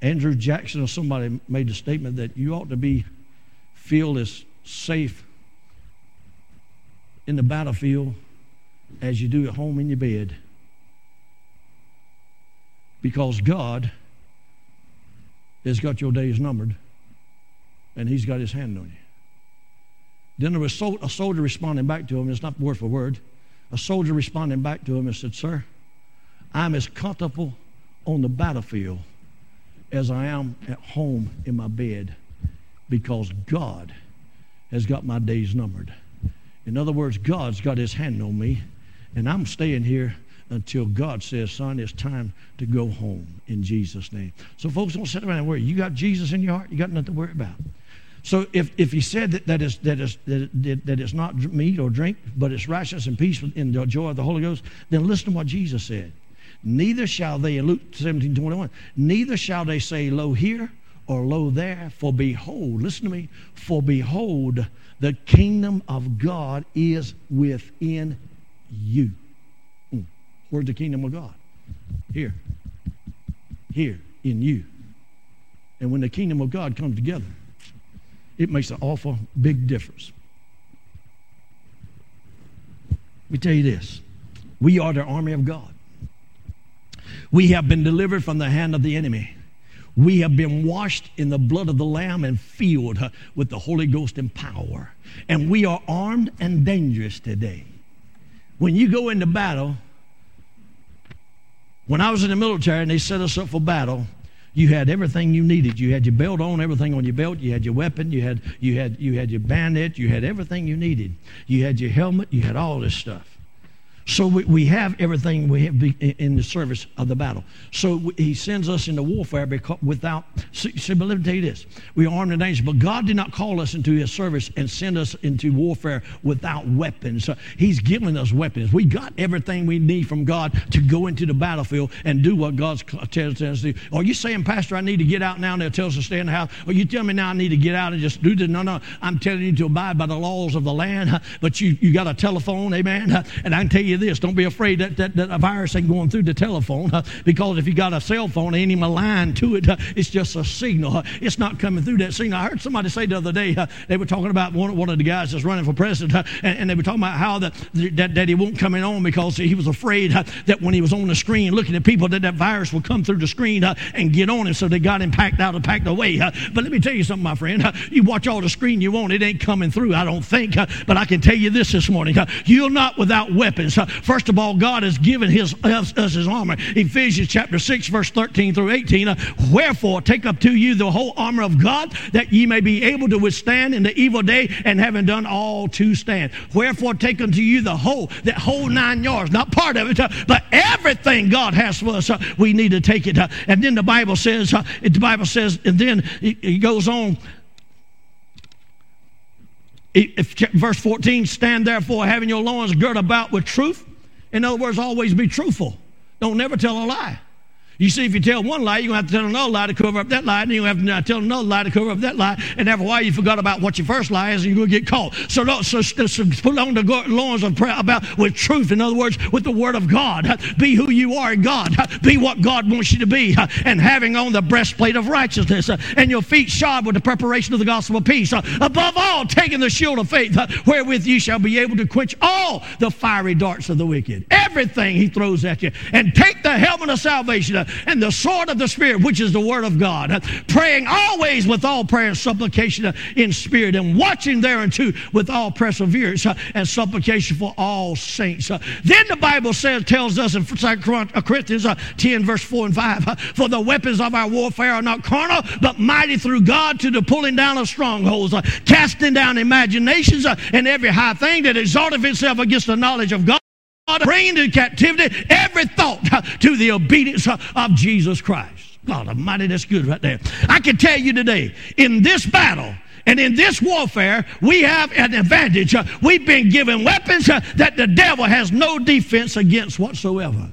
Andrew Jackson or somebody made the statement that you ought to be feel as safe in the battlefield as you do at home in your bed. Because God has got your days numbered and He's got His hand on you. Then there was a soldier responding back to him. It's not word for word. A soldier responding back to him and said, Sir, I'm as comfortable on the battlefield as I am at home in my bed because God has got my days numbered. In other words, God's got his hand on me, and I'm staying here until God says, son, it's time to go home in Jesus' name. So folks don't sit around and worry. You got Jesus in your heart, you got nothing to worry about. So if, if he said that, that, is, that, is, that, that it's not meat or drink, but it's righteousness and peace in the joy of the Holy Ghost, then listen to what Jesus said. Neither shall they, in Luke 17, 21, neither shall they say, Lo here or lo there, for behold, listen to me, for behold, the kingdom of God is within you. Mm. Where's the kingdom of God? Here. Here in you. And when the kingdom of God comes together, it makes an awful big difference. Let me tell you this we are the army of God. We have been delivered from the hand of the enemy. We have been washed in the blood of the Lamb and filled with the Holy Ghost and power. And we are armed and dangerous today. When you go into battle, when I was in the military and they set us up for battle, you had everything you needed. You had your belt on, everything on your belt. You had your weapon. You had you had you had your bayonet. You had everything you needed. You had your helmet. You had all this stuff. So we, we have everything we have in the service of the battle. So he sends us into warfare because without, see, see, but let me tell you this. We are armed and dangerous, but God did not call us into his service and send us into warfare without weapons. So he's given us weapons. We got everything we need from God to go into the battlefield and do what God tells us to do. Are you saying, Pastor, I need to get out now and they'll tell us to stay in the house? Or you tell me now I need to get out and just do this? No, no. I'm telling you to abide by the laws of the land, but you, you got a telephone, amen? And I can tell you this don't be afraid that, that, that a virus ain't going through the telephone uh, because if you got a cell phone, ain't even a line to it. Uh, it's just a signal. Uh, it's not coming through that signal. I heard somebody say the other day, they were talking about one, one of the guys that's running for president, and, and, they were talking about how that, that, that he won't come in on because he was afraid that when he was on the screen looking at people, that that virus would come through the screen and get on him. So they got him packed out and packed away. but let me tell you something, my friend. you watch all the screen you want, it ain't coming through, I don't think. but I can tell you this this morning. you're not without weapons. First of all, God has given his, us, us his armor. Ephesians chapter 6, verse 13 through 18. Uh, Wherefore, take up to you the whole armor of God, that ye may be able to withstand in the evil day, and having done all to stand. Wherefore, take unto you the whole, that whole nine yards, not part of it, uh, but everything God has for us, uh, we need to take it. Uh, and then the Bible says, uh, the Bible says, and then it goes on, if, verse 14, stand therefore having your loins girt about with truth. In other words, always be truthful. Don't never tell a lie. You see, if you tell one lie, you're going to have to tell another lie to cover up that lie, and you're going to have to uh, tell another lie to cover up that lie, and after a while you forgot about what your first lie is, and you're going to get caught. So, don't, so, so put on the loins of prayer about with truth. In other words, with the Word of God. Be who you are in God. Be what God wants you to be. And having on the breastplate of righteousness, uh, and your feet shod with the preparation of the gospel of peace. Uh, above all, taking the shield of faith, wherewith you shall be able to quench all the fiery darts of the wicked. Everything he throws at you. And take the helmet of salvation and the sword of the Spirit, which is the Word of God, uh, praying always with all prayer and supplication uh, in spirit, and watching thereunto with all perseverance uh, and supplication for all saints. Then the Bible says, tells us in 2 Corinthians 10, verse 4 and 5, for the weapons of our warfare are not carnal, but mighty through God to the pulling down of strongholds, casting down imaginations and every high thing that exalteth itself against the knowledge of God bringing into captivity every thought uh, to the obedience uh, of Jesus Christ. God Almighty, that's good right there. I can tell you today, in this battle, and in this warfare, we have an advantage. Uh, we've been given weapons that the devil has no defense against whatsoever.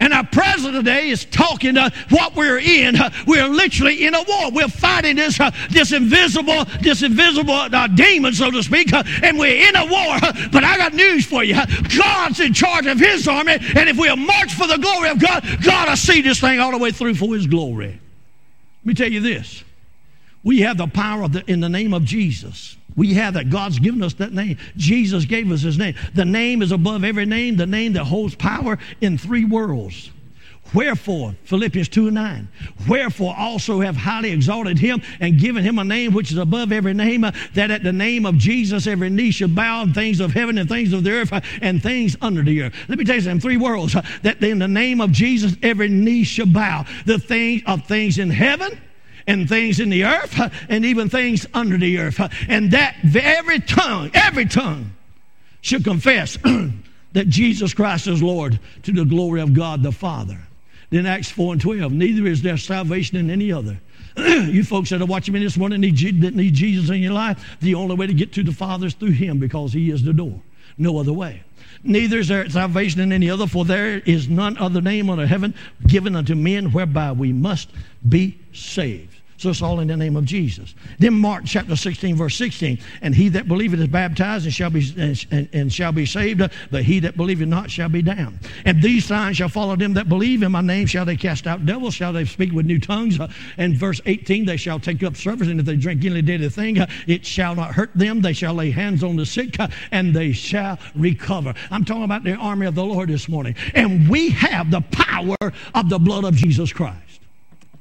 And our president today is talking to what we're in. We're literally in a war. We're fighting this, uh, this invisible, this invisible uh, demon, so to speak, uh, and we're in a war. But I got news for you. God's in charge of His army, and if we'll march for the glory of God, God will see this thing all the way through for His glory. Let me tell you this: we have the power the, in the name of Jesus. We have that. God's given us that name. Jesus gave us his name. The name is above every name, the name that holds power in three worlds. Wherefore, Philippians 2 and 9, wherefore also have highly exalted him and given him a name which is above every name, uh, that at the name of Jesus every knee should bow in things of heaven and things of the earth uh, and things under the earth. Let me tell you something, three worlds, uh, that in the name of Jesus every knee should bow. The things of things in heaven, and things in the earth and even things under the earth. And that every tongue, every tongue should confess that Jesus Christ is Lord to the glory of God the Father. Then Acts 4 and 12, neither is there salvation in any other. you folks that are watching me this morning need, that need Jesus in your life, the only way to get to the Father is through Him because He is the door. No other way. Neither is there salvation in any other, for there is none other name under heaven given unto men whereby we must be saved. So it's all in the name of Jesus. Then Mark chapter 16, verse 16. And he that believeth is baptized and shall be and, and, shall be saved, but he that believeth not shall be damned. And these signs shall follow them that believe. In my name shall they cast out devils, shall they speak with new tongues. Uh, and verse 18, they shall take up serpents, and if they drink any deadly thing, uh, it shall not hurt them. They shall lay hands on the sick, uh, and they shall recover. I'm talking about the army of the Lord this morning. And we have the power of the blood of Jesus Christ.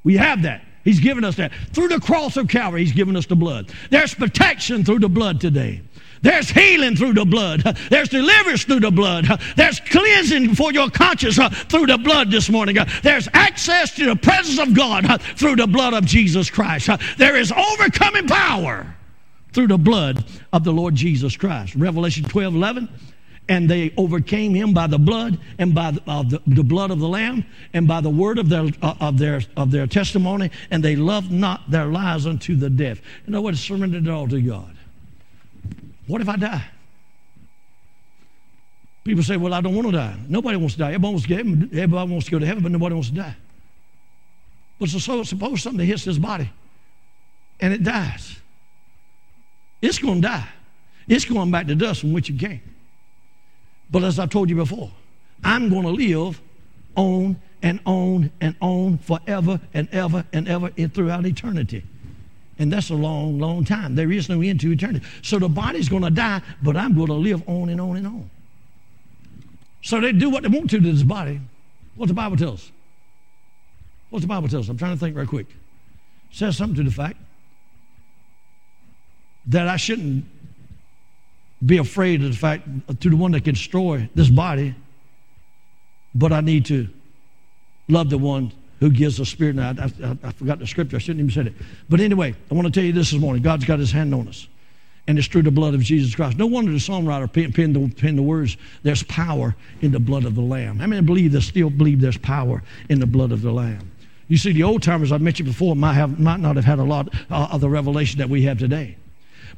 We have that. He's given us that. Through the cross of Calvary, He's given us the blood. There's protection through the blood today. There's healing through the blood. There's deliverance through the blood. There's cleansing for your conscience uh, through the blood this morning. Uh, there's access to the presence of God uh, through the blood of Jesus Christ. There is overcoming power through the blood of the Lord Jesus Christ. Revelation 12 11 and they overcame him by the blood and by the, uh, the, the, blood of the lamb and by the word of their, uh, of, their, of their testimony. And they loved not their lives unto the death. In other words surrendered it all to god. What if i die? People say well i don't want to die. Nobody wants to die. Everybody wants to, get, everybody wants to go to heaven but nobody wants to die. But so suppose something hits this body and it dies. It's going to die. It's going back to dust from which it came but as I've told you before, I'm going to live on and on and on forever and ever and ever and throughout eternity. And that's a long, long time. There is no end to eternity. So the body's going to die, but I'm going to live on and on and on. So they do what they want to to this body. What the Bible tells. What the Bible tells. I'm trying to think right quick. It says something to the fact that I shouldn't be afraid of the fact to the one that can destroy this body, but I need to love the one who gives the spirit. Now, I, I, I, forgot the scripture. I shouldn't even said it. But anyway, I want to tell you this this morning. God's got his hand on us. And it's through the blood of Jesus Christ. No wonder the songwriter penned, the, the words, there's power in the blood of the Lamb. How many believe they still believe there's power in the blood of the Lamb? You see, the old timers I mentioned before might, have, might not have had a lot uh, of the revelation that we have today.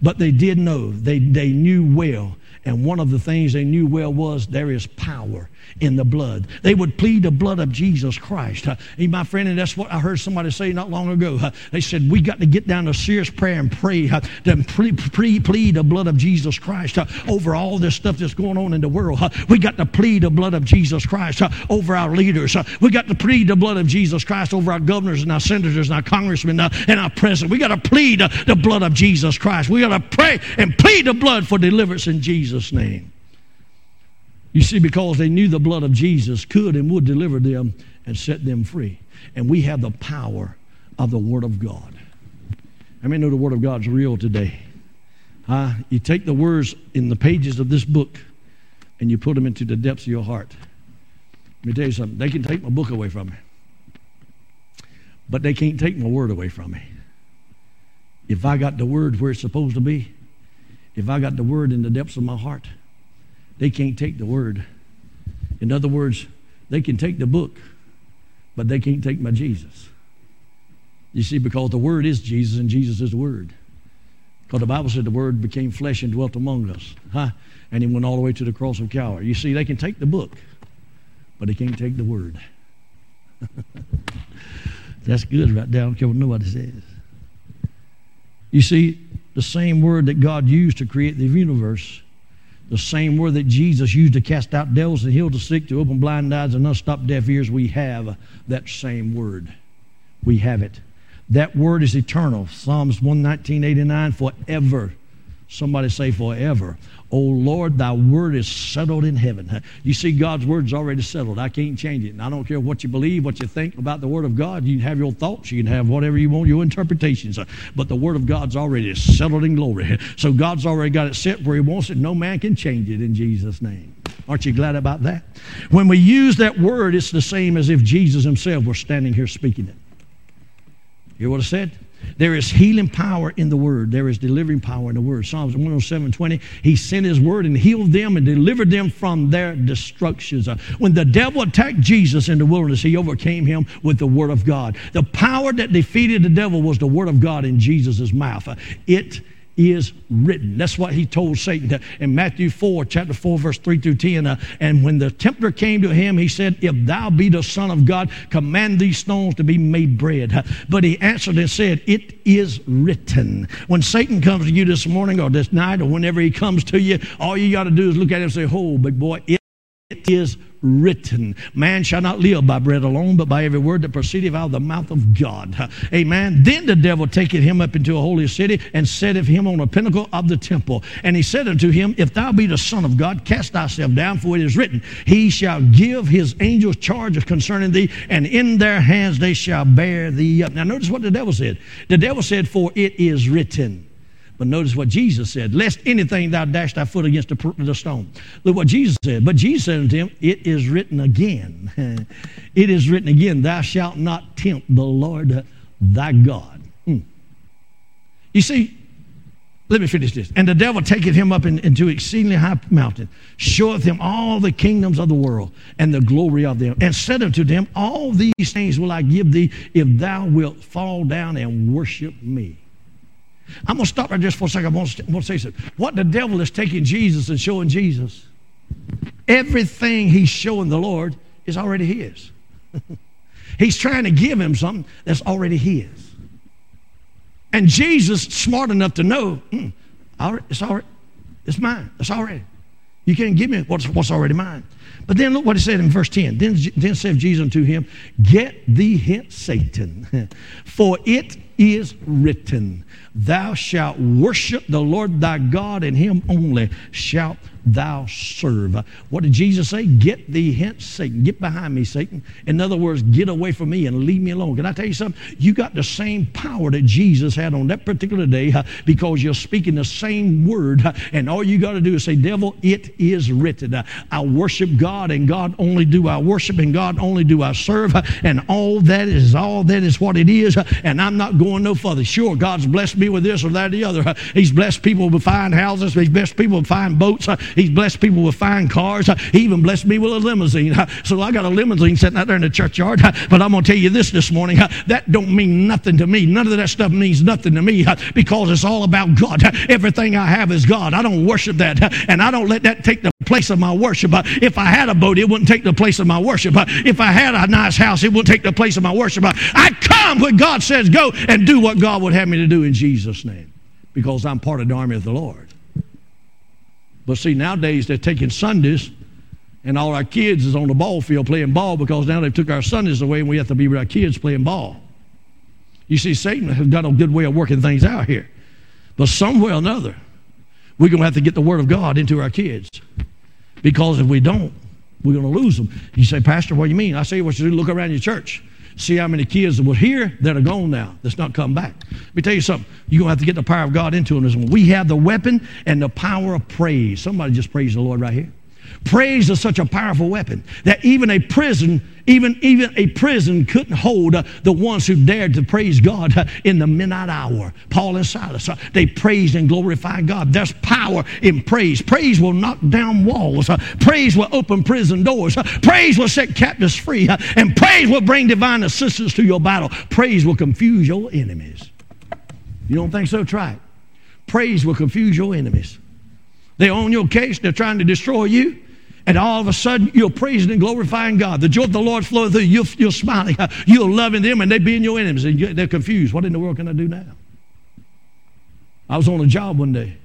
But they did know, they, they knew well. And one of the things they knew well was there is power in the blood. They would plead the blood of Jesus Christ. Uh, my friend, and that's what I heard somebody say not long ago. Uh, they said, We got to get down to serious prayer and pray uh, to pre- pre- plead the blood of Jesus Christ uh, over all this stuff that's going on in the world. We got to plead the blood of Jesus Christ over our leaders. we got to plead the blood of Jesus Christ over our governors and our senators and our congressmen and our president. We got to plead the blood of Jesus Christ. We got to pray and plead the blood for deliverance in Jesus' name. You see, because they knew the blood of Jesus could and would deliver them and set them free. And we have the power of the Word of God. I mean, know the Word of God's real today? Uh, you take the words in the pages of this book and you put them into the depths of your heart. Let me tell you something. They can take my book away from me, but they can't take my word away from me. If I got the word where it's supposed to be, if I got the word in the depths of my heart, they can't take the word. In other words, they can take the book, but they can't take my Jesus. You see, because the word is Jesus and Jesus is the word. Because the Bible said the word became flesh and dwelt among us. Huh? And he went all the way to the cross of Calvary. You see, they can take the book, but they can't take the word. That's good right there. I don't care what nobody says. You see, the same word that God used to create the universe, the same word that Jesus used to cast out devils and heal the sick, to open blind eyes and unstop deaf ears, we have that same word. We have it. That word is eternal. Psalms 119.89, forever. Somebody say forever. Oh Lord, thy word is settled in heaven. You see, God's word's already settled. I can't change it. And I don't care what you believe, what you think about the word of God. You can have your thoughts, you can have whatever you want, your interpretations. But the word of God's already settled in glory. So God's already got it set where he wants it. No man can change it in Jesus' name. Aren't you glad about that? When we use that word, it's the same as if Jesus himself were standing here speaking it. You hear what I said? There is healing power in the word. There is delivering power in the word. Psalms 107 20. He sent his word and healed them and delivered them from their destructions. When the devil attacked Jesus in the wilderness, he overcame him with the word of God. The power that defeated the devil was the word of God in Jesus' mouth. It is written. That's what he told Satan in Matthew 4, chapter 4, verse 3 through 10. Uh, and when the tempter came to him, he said, If thou be the Son of God, command these stones to be made bread. But he answered and said, It is written. When Satan comes to you this morning or this night or whenever he comes to you, all you got to do is look at him and say, Oh, big boy, it it is written. Man shall not live by bread alone, but by every word that proceedeth out of the mouth of God. Amen. Then the devil taketh him up into a holy city and setteth him on a pinnacle of the temple. And he said unto him, If thou be the Son of God, cast thyself down, for it is written, He shall give his angels charge concerning thee, and in their hands they shall bear thee up. Now notice what the devil said. The devil said, For it is written. But notice what Jesus said, lest anything thou dash thy foot against the, stone. Look what Jesus said. But Jesus said unto him, It is written again. it is written again, Thou shalt not tempt the Lord thy God. Hmm. You see, let me finish this. And the devil taketh him up in, into exceedingly high mountain, showeth him all the kingdoms of the world and the glory of them, and said unto them, All these things will I give thee if thou wilt fall down and worship me. I'm going to stop right just for a second. I want to, to say something. What the devil is taking Jesus and showing Jesus, everything he's showing the Lord is already his. he's trying to give him something that's already his. And Jesus, smart enough to know, mm, it's already, it's mine. It's already. You can't give me what's, what's already mine. But then look what he said in verse 10. Then, then said Jesus unto him, Get thee hence, Satan, for it is written, Thou shalt worship the Lord thy God, and him only shalt thou serve. What did Jesus say? Get thee hence, Satan. Get behind me, Satan. In other words, get away from me and leave me alone. Can I tell you something? You got the same power that Jesus had on that particular day uh, because you're speaking the same word. Uh, and all you got to do is say, Devil, it is written. Uh, I worship God, and God only do I worship, and God only do I serve. And all that is all that is what it is. And I'm not going no further. Sure, God's blessed me with this or that or the other. He's blessed people with fine houses. He's blessed people with fine boats. He's blessed people with fine cars. He even blessed me with a limousine. So I got a limousine sitting out there in the churchyard. But I'm going to tell you this this morning. That don't mean nothing to me. None of that stuff means nothing to me because it's all about God. Everything I have is God. I don't worship that. And I don't let that take the place of my worship. If I had a boat, it wouldn't take the place of my worship. If I had a nice house, it wouldn't take the place of my worship. I come when God says go and do what God would have me to do in Jesus' name because I'm part of the army of the Lord. But see, nowadays they're taking Sundays and all our kids is on the ball field playing ball because now they've took our Sundays away and we have to be with our kids playing ball. You see, Satan has got a good way of working things out here. But somewhere or another, we're going to have to get the Word of God into our kids. Because if we don't, we're going to lose them. You say, Pastor, what do you mean? I say, what you do, look around your church. See how many kids were here that are gone now, that's not come back. Let me tell you something. You're going to have to get the power of God into them. We have the weapon and the power of praise. Somebody just praise the Lord right here. Praise is such a powerful weapon that even a prison, even, even a prison couldn't hold uh, the ones who dared to praise God uh, in the midnight hour. Paul and Silas, uh, they praised and glorified God. There's power in praise. Praise will knock down walls. Uh, praise will open prison doors. Uh, praise will set captives free. Uh, and praise will bring divine assistance to your battle. Praise will confuse your enemies. You don't think so? Try it. Praise will confuse your enemies. They're on your case. They're trying to destroy you. And all of a sudden, you're praising and glorifying God. The joy of the Lord flowing through you. You're, smiling. You're loving them, and they're being your enemies. And they're confused. What in the world can I do now? I was on a job one day,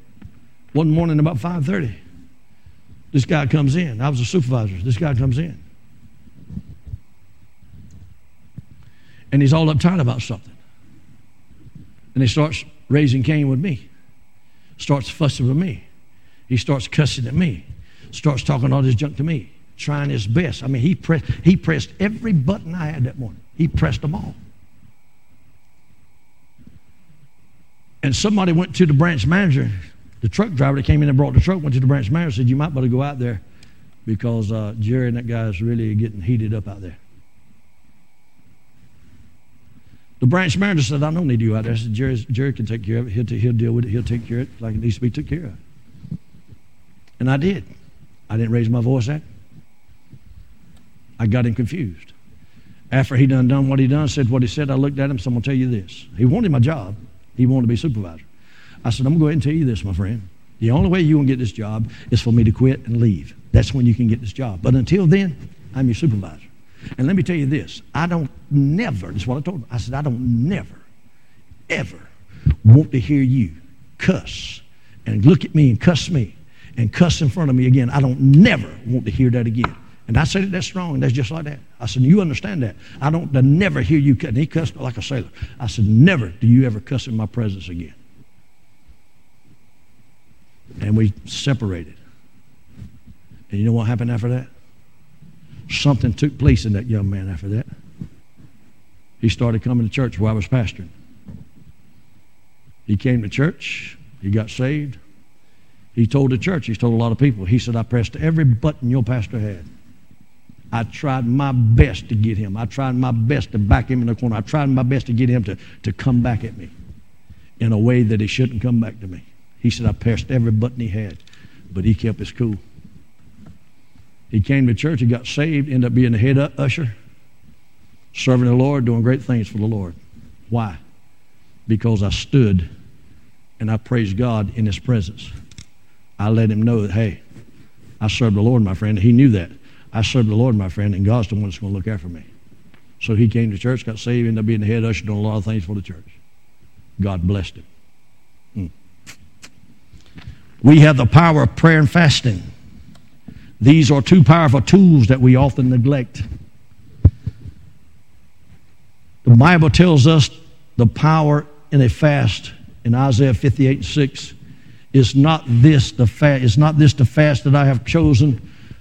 one morning about 5.30. This guy comes in. I was a supervisor. This guy comes in. And he's all uptight about something. And he starts raising Cain with me. Starts fussing with me. He starts cussing at me. Starts talking all this junk to me. Trying his best. I mean, he, pressed he pressed every button I had that morning. He pressed them all. And somebody went to the branch manager the truck driver that came in and brought the truck went to the branch manager said, You might better go out there because uh, Jerry and that guy is really getting heated up out there. The branch manager said, I don't need you out there. I said, Jerry, Jerry can take care of it. He'll, t- he'll deal with it. He'll take care of it like it needs to be took care of. And I did. I didn't raise my voice at I got him confused. After he done done what he done, said what he said, I looked at him, so I'm to tell you this. He wanted my job. He wanted to be supervisor. I said, I'm to go ahead and tell you this, my friend. The only way you're to get this job is for me to quit and leave. That's when you can get this job. But until then, I'm your supervisor. And let me tell you this I don't never, that's what I told him. I said, I don't never, ever want to hear you cuss and look at me and cuss me and cuss in front of me again. I don't never want to hear that again. And I said it that strong, and that's just like that. I said, You understand that. I don't never hear you cuss. And he cussed like a sailor. I said, Never do you ever cuss in my presence again and we separated. And you know what happened after that? Something took place in that young man after that. He started coming to church where I was pastoring. He came to church, he got saved. He told the church, he's told a lot of people, he said, I pressed every button your pastor had. I tried my best to get him. I tried my best to back him in the corner. I tried my best to get him to, to come back at me in a way that he shouldn't come back to me. He said, I pressed every button he had, but he kept his cool. He came to church, he got saved, ended up being the head usher, serving the Lord, doing great things for the Lord. Why? Because I stood and I praised God in his presence. I let him know that, hey, I serve the Lord, my friend. He knew that. I serve the Lord, my friend, and God's the one that's going to look after me. So he came to church, got saved, ended up being the head usher, doing a lot of things for the church. God blessed him. Hmm. We have the power of prayer and fasting. These are two powerful tools that we often neglect. The Bible tells us the power in a fast in Isaiah 58 and 6 is not this the fast is not this the fast that I have chosen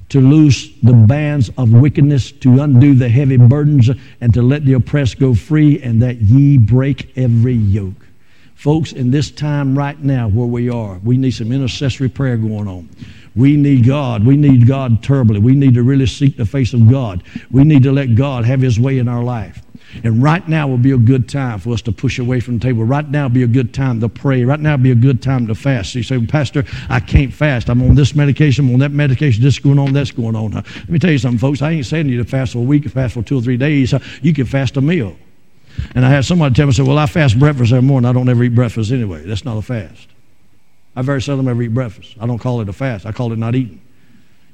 to loose the bands of wickedness, to undo the heavy burdens, and to let the oppressed go free, and that ye break every yoke. Folks, in this time right now where we are, we need some intercessory prayer going on. We need God. We need God terribly. We need to really seek the face of God. We need to let God have His way in our life. And right now will be a good time for us to push away from the table. Right now will be a good time to pray. Right now will be a good time to fast. So you say, well, Pastor, I can't fast. I'm on this medication, I'm on that medication, this going on, that's going on. Let me tell you something, folks. I ain't saying you to fast for a week, fast for two or three days. You can fast a meal. And I had somebody tell me, say, well, I fast breakfast every morning. I don't ever eat breakfast anyway. That's not a fast. I very seldom ever eat breakfast. I don't call it a fast. I call it not eating.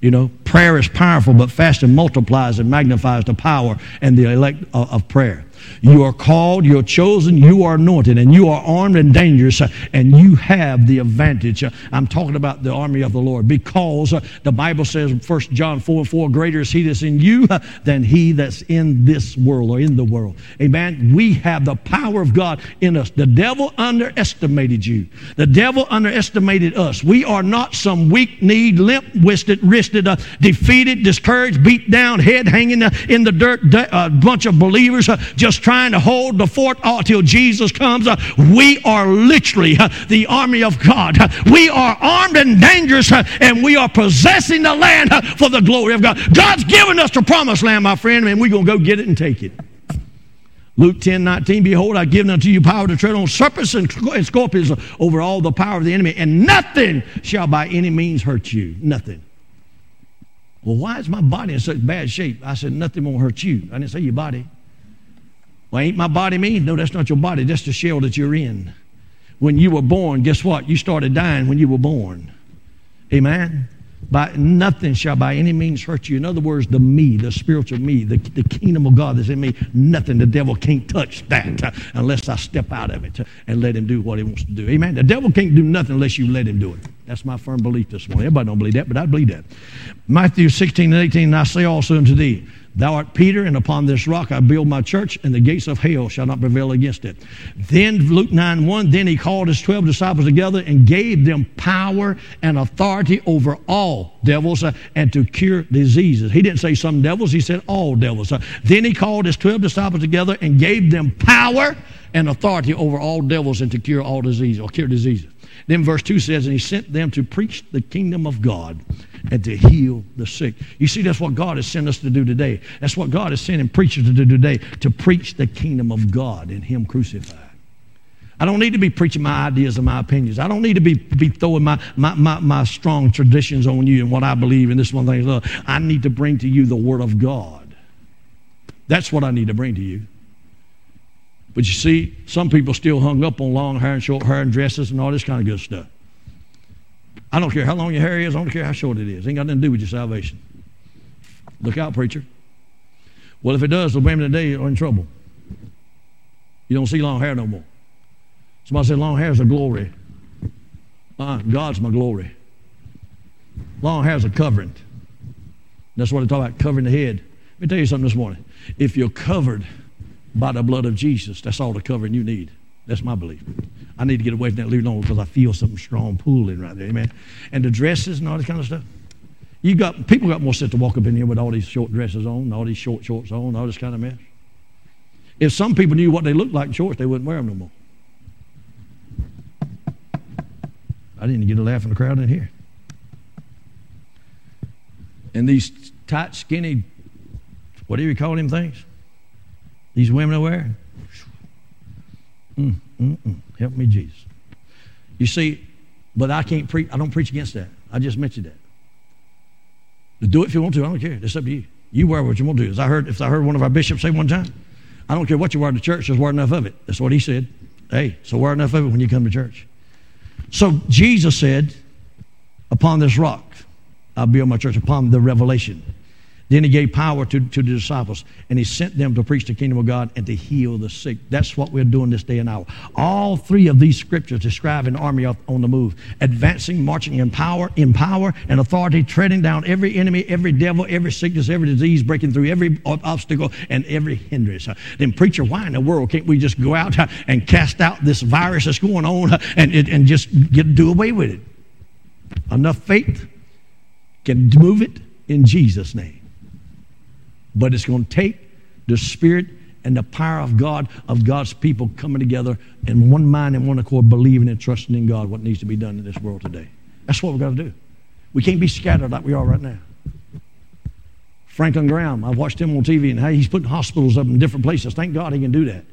You know, prayer is powerful, but fasting multiplies and magnifies the power and the elect uh, of prayer. You are called, you're chosen, you are anointed, and you are armed and dangerous, and you have the advantage. I'm talking about the army of the Lord because the Bible says, 1 John 4 and 4, greater is he that's in you than he that's in this world or in the world. Amen. We have the power of God in us. The devil underestimated you, the devil underestimated us. We are not some weak kneed, limp wristed, wristed, uh, defeated, discouraged, beat down, head hanging uh, in the dirt, uh, bunch of believers uh, just just trying to hold the fort until Jesus comes. Uh, we are literally uh, the army of God. Uh, we are armed and dangerous, and we are possessing the land for the glory of God. God's given us the promised land, my friend, and we're going to go get it and take it. Luke 10 19, behold, I've given unto you power to tread on serpents and scorpions over all the power of the enemy, and nothing shall by any means hurt you. Nothing. Well, why is my body in such bad shape? I said, nothing won't hurt you. I didn't say your body. Well, ain't my body me? No, that's not your body. That's the shell that you're in. When you were born, guess what? You started dying when you were born. Amen. by nothing shall by any means hurt you. In other words, the me, the spiritual me, the, the kingdom of God that's in me, nothing. The devil can't touch that uh, unless I step out of it and let him do what he wants to do. Amen. The devil can't do nothing unless you let him do it. That's my firm belief this morning. Everybody don't believe that, but I believe that. Matthew 16 and 18, and I say also unto thee, Thou art Peter, and upon this rock I build my church, and the gates of hell shall not prevail against it. Then, Luke 9 1, then he called his 12 disciples together and gave them power and authority over all devils uh, and to cure diseases. He didn't say some devils, he said all devils. Uh, then he called his 12 disciples together and gave them power and authority over all devils and to cure all diseases or cure diseases. Then verse 2 says, And he sent them to preach the kingdom of God and to heal the sick. You see, that's what God has sent us to do today. That's what God is sending preachers to do today, to preach the kingdom of God and Him crucified. I don't need to be preaching my ideas and my opinions. I don't need to be, be throwing my, my, my, my strong traditions on you and what I believe in this one thing. I need to bring to you the Word of God. That's what I need to bring to you. But you see, some people still hung up on long hair and short hair and dresses and all this kind of good stuff. I don't care how long your hair is, I don't care how short it is. It ain't got nothing to do with your salvation. Look out, preacher. Well, if it does, the women today are in trouble. You don't see long hair no more. Somebody said long hair is a glory. Uh, God's my glory. Long hair is a covering. That's what they talk about, covering the head. Let me tell you something this morning. If you're covered by the blood of Jesus, that's all the covering you need. That's my belief. I need to get away from that a little because I feel something strong pulling right there. Amen. And the dresses and all this kind of stuff. You got people got more sense to walk up in here with all these short dresses on, all these short shorts on, all this kind of mess. If some people knew what they looked like in shorts, they wouldn't wear them no more. I didn't get a laugh in the crowd in here. And these tight, skinny, whatever you call them things, these women are wearing. Mm, mm, mm. Help me, Jesus. You see, but I can't preach. I don't preach against that. I just mentioned that. But do it if you want to. I don't care. It's up to you. You wear what you want to do. As I heard, if I heard one of our bishops say one time, I don't care what you wear to church. Just wear enough of it. That's what he said. Hey, so wear enough of it when you come to church. So Jesus said, "Upon this rock, I'll build my church." Upon the revelation. Then he gave power to, to the disciples, and he sent them to preach the kingdom of God and to heal the sick. That's what we're doing this day and hour. All three of these scriptures describe an army on the move, advancing, marching in power, in power and authority, treading down every enemy, every devil, every sickness, every disease, breaking through every obstacle and every hindrance. Then, preacher, why in the world can't we just go out and cast out this virus that's going on and, and just get, do away with it? Enough faith can move it in Jesus' name. But it's going to take the Spirit and the power of God, of God's people coming together in one mind and one accord, believing and trusting in God, what needs to be done in this world today. That's what we've got to do. We can't be scattered like we are right now. Franklin Graham, I've watched him on TV and how he's putting hospitals up in different places. Thank God he can do that.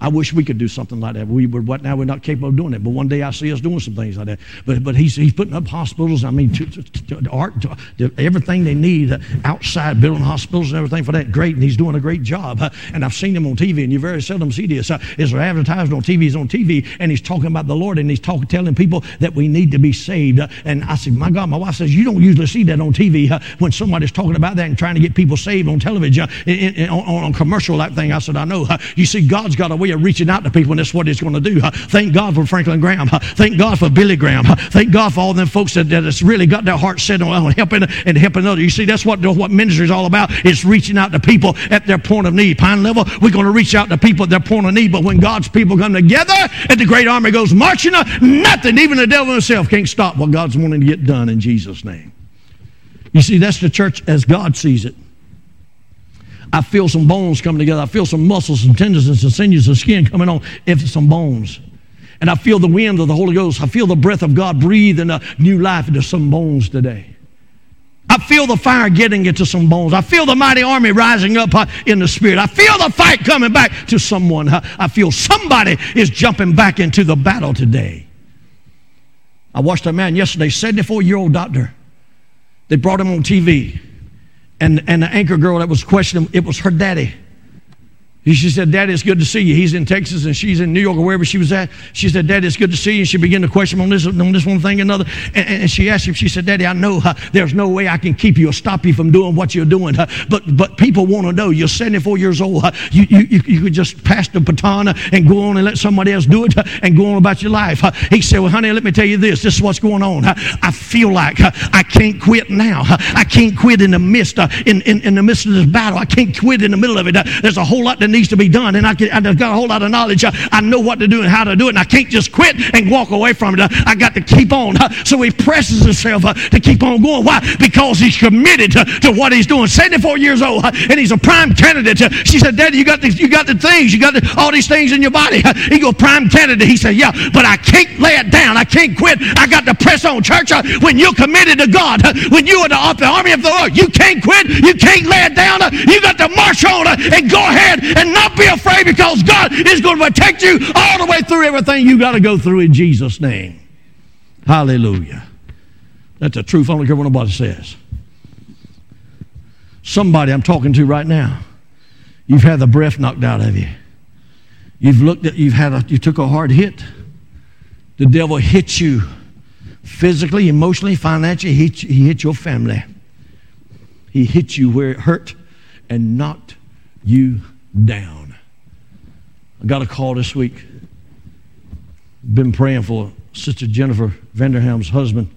I wish we could do something like that. We were, what now we're not capable of doing it. But one day I see us doing some things like that. But but he's he's putting up hospitals. I mean, to, to, to art, to, everything they need uh, outside, building hospitals and everything for that. Great, and he's doing a great job. Uh, and I've seen him on TV, and you very seldom see this. Uh, is advertised on TV? He's on TV, and he's talking about the Lord, and he's talking, telling people that we need to be saved. Uh, and I said, my God, my wife says you don't usually see that on TV uh, when somebody's talking about that and trying to get people saved on television, uh, in, on, on, commercial that thing. I said, I know. you see, God's got a way of reaching out to people and that's what He's going to do. Thank God for Franklin Graham. Thank God for Billy Graham. Thank God for all them folks that, that has really got their heart set on helping and helping others. You see, that's what, what ministry is all about. It's reaching out to people at their point of need. Pine level, we're going to reach out to people at their point of need. But when God's people come together and the great army goes marching up, nothing, even the devil himself, can't stop what God's wanting to get done in Jesus' name. You see, that's the church as God sees it. I feel some bones coming together. I feel some muscles, and tendons, and sinews and skin coming on into some bones. And I feel the wind of the Holy Ghost. I feel the breath of God breathing a new life into some bones today. I feel the fire getting into some bones. I feel the mighty army rising up in the spirit. I feel the fight coming back to someone. I feel somebody is jumping back into the battle today. I watched a man yesterday, 74 year old doctor. They brought him on TV. And, and the anchor girl that was questioning him, it was her daddy. She said, Daddy, it's good to see you. He's in Texas and she's in New York or wherever she was at. She said, Daddy, it's good to see you. And she began to question on this, on this one thing and another. And, and, she asked him, she said, Daddy, I know there's no way I can keep you or stop you from doing what you're doing. But, but people want to know. You're 74 years old. You, you, you could just pass the baton and go on and let somebody else do it and go on about your life. He said, Well, honey, let me tell you this. This is what's going on. I feel like I can't quit now. I can't quit in the midst, in, in, in the midst of this battle. I can't quit in the middle of it. There's a whole lot that needs to be done. And I can, I've got a whole lot of knowledge. I know what to do and how to do it. And I can't just quit and walk away from it. I got to keep on. So he presses himself to keep on going. Why? Because he's committed to what he's doing. 74 years old, and he's a prime candidate. She said, Daddy, you got the, you got the things. You got the, all these things in your body. He go, prime candidate. He said, Yeah, but I can't lay it down. I can't quit. I got to press on. Church, when you're committed to God, when you are the army of the Lord, you can't quit. You can't lay it down. You got to march on and go ahead and not be afraid because God is going to protect you all the way through everything you've got to go through in Jesus' name. Hallelujah. That's the truth. I don't care what nobody says. Somebody I'm talking to right now, you've had the breath knocked out of you. You've looked at, you've had a, you took a hard hit. The devil hit you physically, emotionally, financially. He hit, he hit your family. He hit you where it hurt and knocked you down. I got a call this week. Been praying for Sister Jennifer Vanderham's husband,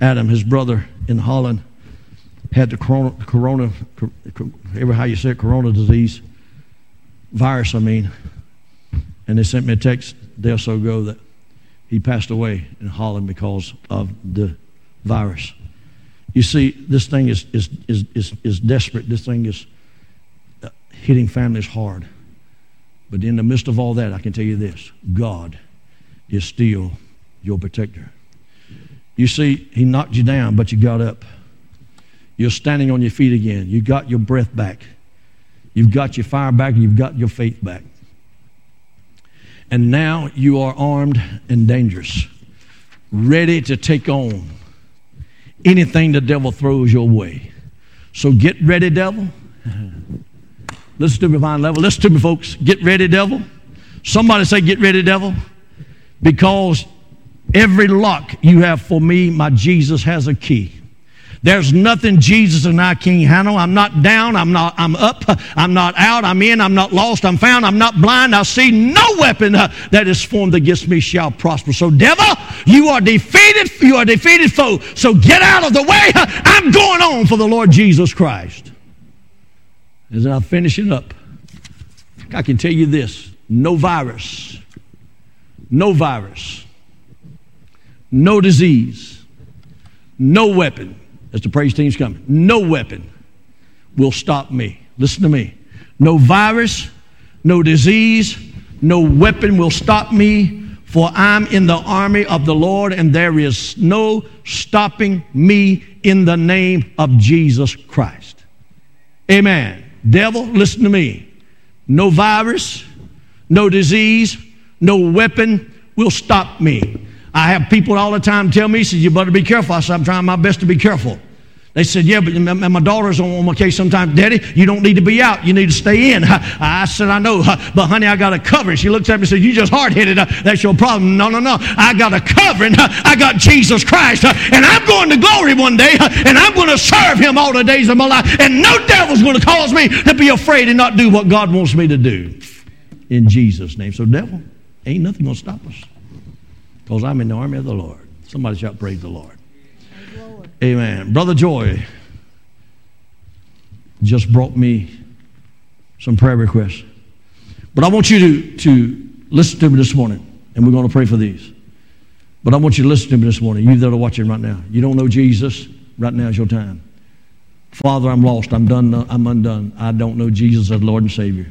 Adam, his brother in Holland, had the corona, corona ever how you say it, corona disease, virus, I mean. And they sent me a text a day or so ago that he passed away in Holland because of the virus. You see, this thing is, is, is, is, is desperate. This thing is hitting families hard. But in the midst of all that, I can tell you this God is still your protector. You see, He knocked you down, but you got up. You're standing on your feet again. You got your breath back. You've got your fire back, you've got your faith back. And now you are armed and dangerous, ready to take on anything the devil throws your way. So get ready, devil. Listen to me, Pine Level. Listen to me, folks. Get ready, devil. Somebody say, Get ready, devil. Because every lock you have for me, my Jesus has a key. There's nothing Jesus and I can't handle. I'm not down. I'm not. I'm up. I'm not out. I'm in. I'm not lost. I'm found. I'm not blind. I see no weapon uh, that is formed against me shall prosper. So, devil, you are defeated. You are defeated foe. So get out of the way. I'm going on for the Lord Jesus Christ. As I finish it up, I can tell you this no virus, no virus, no disease, no weapon, as the praise team's coming, no weapon will stop me. Listen to me. No virus, no disease, no weapon will stop me, for I'm in the army of the Lord, and there is no stopping me in the name of Jesus Christ. Amen. Devil, listen to me. No virus, no disease, no weapon will stop me. I have people all the time tell me, says, you better be careful. I said, I'm trying my best to be careful. They said, yeah, but my daughter's on my case sometimes. Daddy, you don't need to be out. You need to stay in. I said, I know, but honey, I got a covering. She looks at me and says, you just hard-headed. That's your problem. No, no, no. I got a covering. I got Jesus Christ. And I'm going to glory one day. And I'm going to serve him all the days of my life. And no devil's going to cause me to be afraid and not do what God wants me to do. In Jesus' name. So devil, ain't nothing going to stop us. Because I'm in the army of the Lord. Somebody shout, praise the Lord. Amen. Brother Joy just brought me some prayer requests. But I want you to, to listen to me this morning, and we're going to pray for these. But I want you to listen to me this morning, you that are watching right now. You don't know Jesus, right now is your time. Father, I'm lost. I'm done. I'm undone. I don't know Jesus as Lord and Savior.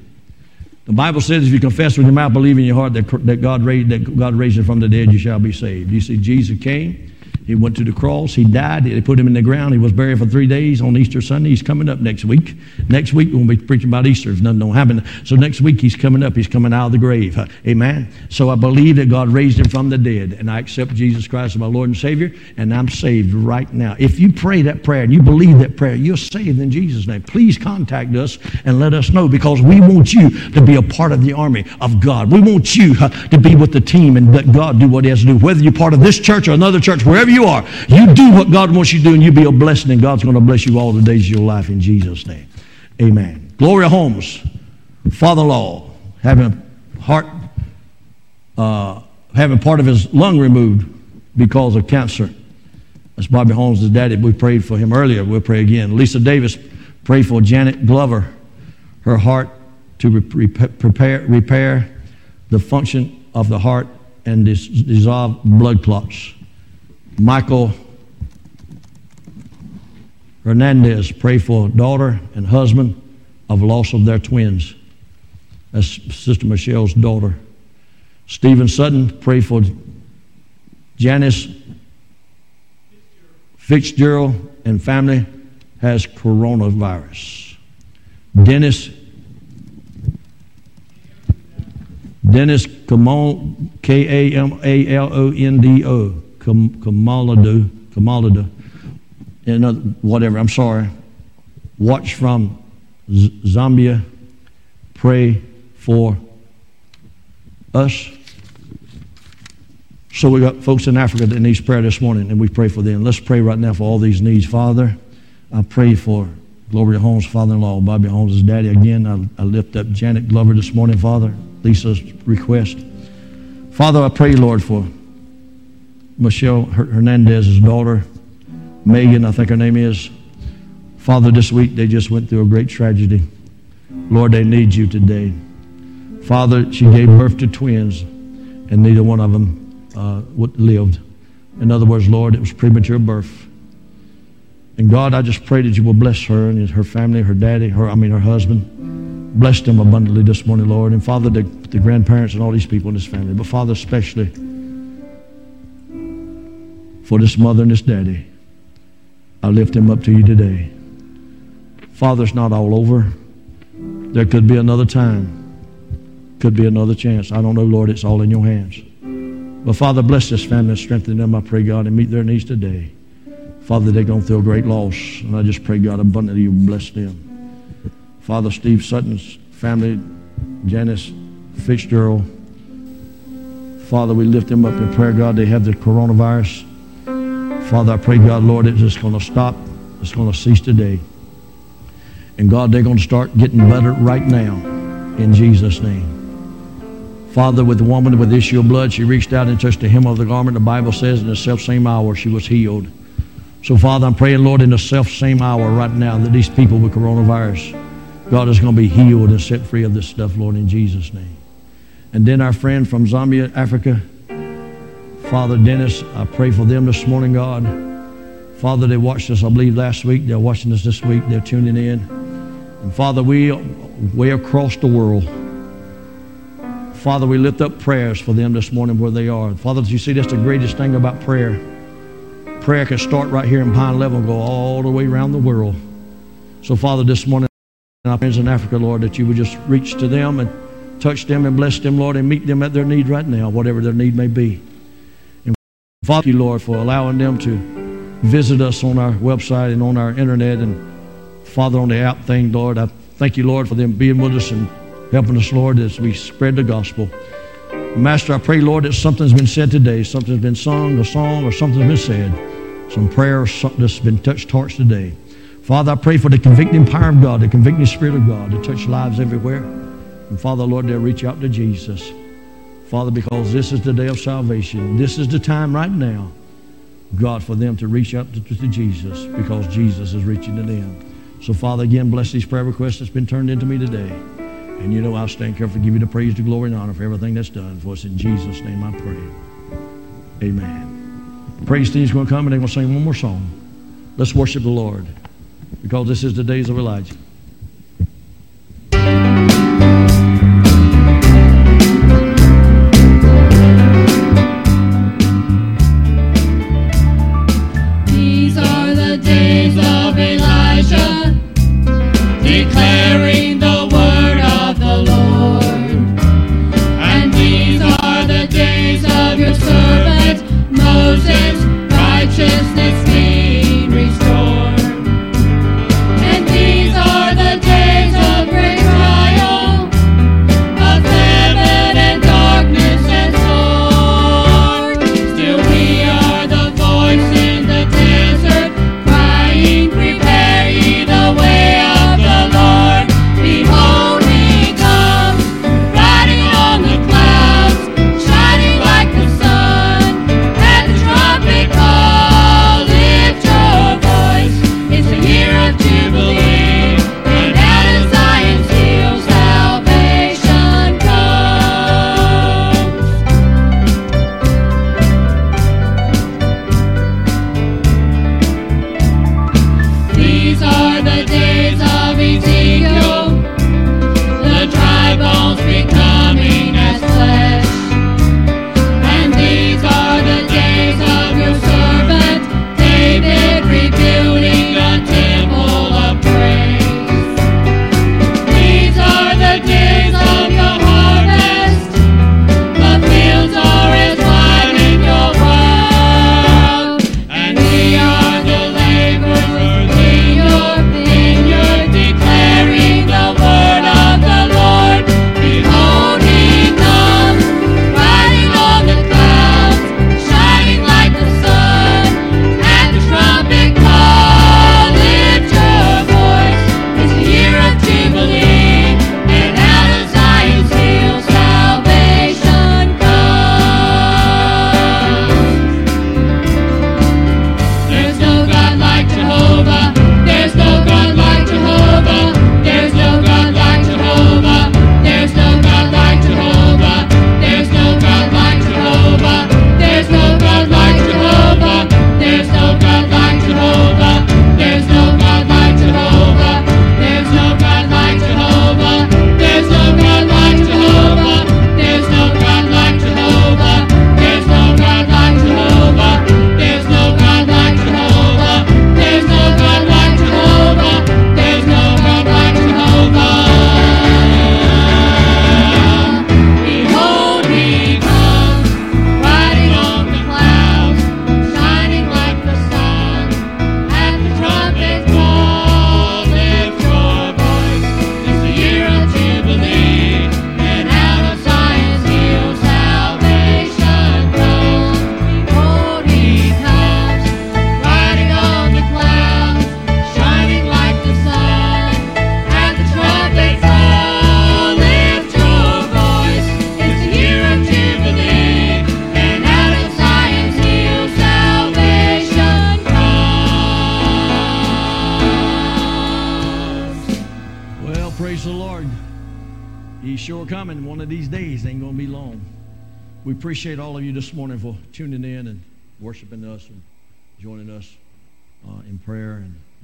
The Bible says if you confess with your mouth, believe in your heart that, that, God raised, that God raised him from the dead, you shall be saved. You see, Jesus came He went to the cross. He died. They put him in the ground. He was buried for three days on Easter Sunday. He's coming up next week. Next week, we'll be preaching about Easter if nothing don't happen. So next week, he's coming up. He's coming out of the grave. Amen. So I believe that God raised him from the dead. And I accept Jesus Christ as my Lord and Savior. And I'm saved right now. If you pray that prayer and you believe that prayer, you're saved in Jesus' name. Please contact us and let us know because we want you to be a part of the army of God. We want you to be with the team and let God do what He has to do. Whether you're part of this church or another church, wherever you are, you do what God wants you to do and you'll be a blessing and God's going to bless you all the days of your life in Jesus' name. Amen. Gloria Holmes, father-in-law, having a heart, uh, having part of his lung removed because of cancer. That's Bobby Holmes' daddy. We prayed for him earlier. We'll pray again. Lisa Davis, pray for Janet Glover, her heart to re- prepare, repair the function of the heart and dis- dissolve blood clots. Michael Hernandez, pray for daughter and husband of loss of their twins. That's Sister Michelle's daughter. Stephen Sutton, pray for Janice Fitzgerald and family has coronavirus. Dennis Dennis Kamal K A M A L O N D O Kamalado Kamalado and whatever. I'm sorry. Watch from Z- Zambia. Pray for us. So we got folks in Africa that needs prayer this morning, and we pray for them. Let's pray right now for all these needs. Father, I pray for Gloria Holmes' father-in-law, Bobby Holmes' daddy. Again, I, I lift up Janet Glover this morning, Father. Lisa's request. Father, I pray, Lord, for Michelle Hernandez's daughter, Megan, I think her name is. Father, this week they just went through a great tragedy. Lord, they need you today. Father, she gave birth to twins, and neither one of them uh, lived. In other words, Lord, it was premature birth. And God, I just pray that you will bless her and her family, her daddy, her, I mean, her husband. Bless them abundantly this morning, Lord. And Father, the, the grandparents and all these people in this family. But Father, especially for this mother and this daddy, I lift them up to you today. Father, it's not all over. There could be another time. Could be another chance. I don't know, Lord. It's all in your hands. But Father, bless this family and strengthen them, I pray, God, and meet their needs today. Father, they're going through a great loss, and I just pray, God, abundantly you bless them. Father, Steve Sutton's family, Janice Fitzgerald, Father, we lift them up in prayer, God. They have the coronavirus. Father, I pray, God, Lord, it's just going to stop. It's going to cease today. And God, they're going to start getting better right now in Jesus' name. Father, with the woman with the issue of blood, she reached out and touched the hem of the garment. The Bible says in the self same hour she was healed. So, Father, I'm praying, Lord, in the self same hour right now that these people with coronavirus, God is going to be healed and set free of this stuff, Lord, in Jesus' name. And then our friend from Zambia, Africa, Father Dennis, I pray for them this morning, God. Father, they watched us, I believe, last week. They're watching us this week. They're tuning in. And Father, we way across the world, Father, we lift up prayers for them this morning where they are. Father, you see that's the greatest thing about prayer? Prayer can start right here in Pine Level and go all the way around the world. So, Father, this morning, our friends in Africa, Lord, that you would just reach to them and touch them and bless them, Lord, and meet them at their need right now, whatever their need may be. Father, you, Lord, for allowing them to visit us on our website and on our internet and, Father, on the app thing, Lord. I thank you, Lord, for them being with us and helping us, Lord, as we spread the gospel. Master, I pray, Lord, that something's been said today, something's been sung, a song, or something's been said, some prayer, something that's been touched hearts today. Father, I pray for the convicting power of God, the convicting Spirit of God to touch lives everywhere. And Father, Lord, they'll reach out to Jesus. Father, because this is the day of salvation. This is the time right now, God, for them to reach out to, to Jesus because Jesus is reaching to them. So, Father, again, bless these prayer requests that's been turned into me today. And you know I'll stand careful to give you the praise, the glory, and honor for everything that's done. For us in Jesus' name I pray. Amen. Praise team's going to come and they're going to sing one more song. Let's worship the Lord because this is the days of Elijah.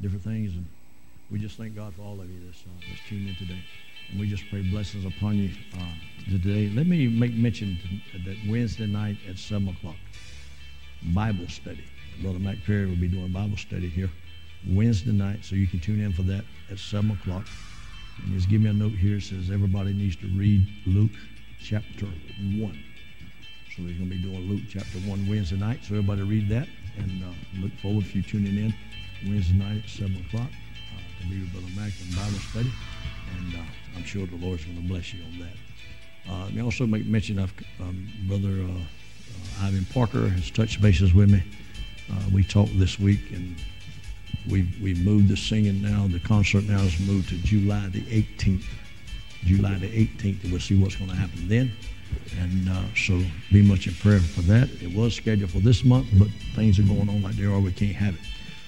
Different things. And we just thank God for all of you that's, uh, that's tuned in today. And we just pray blessings upon you uh, today. Let me make mention that Wednesday night at 7 o'clock, Bible study. Brother Mike Perry will be doing Bible study here Wednesday night, so you can tune in for that at 7 o'clock. And just give me a note here. Says everybody needs to read Luke chapter 1. So we're going to be doing Luke chapter 1 Wednesday night. So everybody read that and uh, look forward to you're tuning in Wednesday night at 7 o'clock uh, to be with Brother Mack in Bible study. And uh, I'm sure the Lord's going to bless you on that. Uh, me also make mention of um, Brother uh, uh, Ivan Parker has touched bases with me. Uh, we talked this week and we we moved the singing now. The concert now is moved to July the 18th. July the 18th, and we'll see what's going to happen then. And uh, so be much in prayer for that. It was scheduled for this month, but things are going on like they are. We can't have it.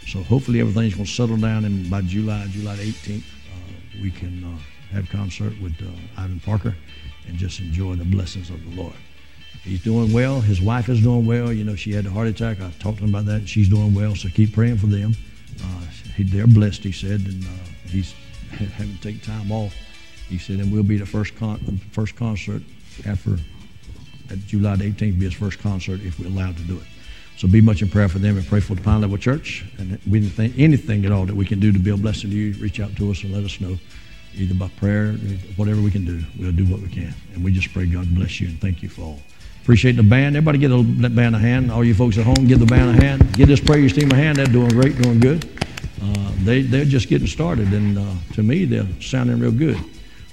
So hopefully everything's going to settle down, and by July, July 18th, uh, we can uh, have concert with uh, Ivan Parker and just enjoy the blessings of the Lord. He's doing well. His wife is doing well. You know, she had a heart attack. I talked to him about that. She's doing well, so keep praying for them. Uh, he, they're blessed, he said, and uh, he's having to take time off. He said, and we'll be the first con- first concert after at July the 18th, be his first concert if we're allowed to do it. So be much in prayer for them and pray for the Pine Level Church. And we didn't think anything at all that we can do to be a blessing to you, reach out to us and let us know, either by prayer, whatever we can do. We'll do what we can. And we just pray God bless you and thank you for all. Appreciate the band. Everybody get a, that band a hand. All you folks at home, give the band a hand. Give this praise team a hand. They're doing great, doing good. Uh, they, they're just getting started, and uh, to me, they're sounding real good.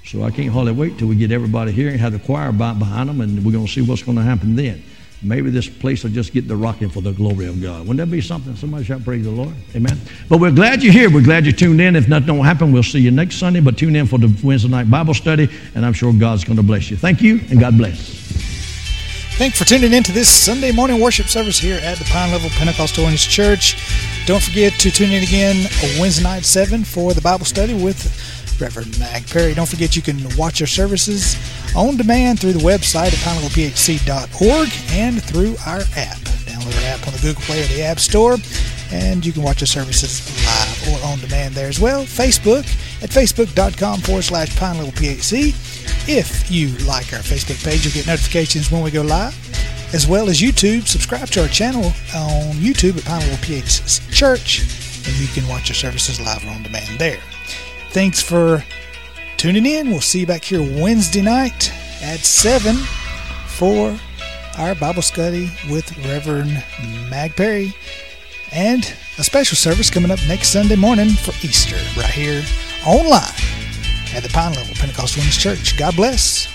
So I can't hardly wait till we get everybody here and have the choir behind them, and we're going to see what's going to happen then. Maybe this place will just get the rocking for the glory of God. Wouldn't that be something? Somebody shout praise the Lord. Amen. But we're glad you're here. We're glad you tuned in. If nothing don't happen, we'll see you next Sunday. But tune in for the Wednesday night Bible study, and I'm sure God's going to bless you. Thank you, and God bless. Thanks for tuning in to this Sunday morning worship service here at the Pine Level Pentecostal Holiness Church. Don't forget to tune in again Wednesday night 7 for the Bible study with Reverend Mag Perry. Don't forget you can watch our services on demand through the website at pinelevelphc.org and through our app. Download our app on the Google Play or the App Store, and you can watch our services live or on demand there as well. Facebook at facebook.com forward slash pinelevelphc. If you like our Facebook page, you'll get notifications when we go live, as well as YouTube. Subscribe to our channel on YouTube at Pine Level PH Church, and you can watch our services live or on demand there. Thanks for tuning in. We'll see you back here Wednesday night at 7 for our Bible study with Reverend Mag Perry and a special service coming up next Sunday morning for Easter right here online at the Pine Level Pentecostal Holiness Church. God bless.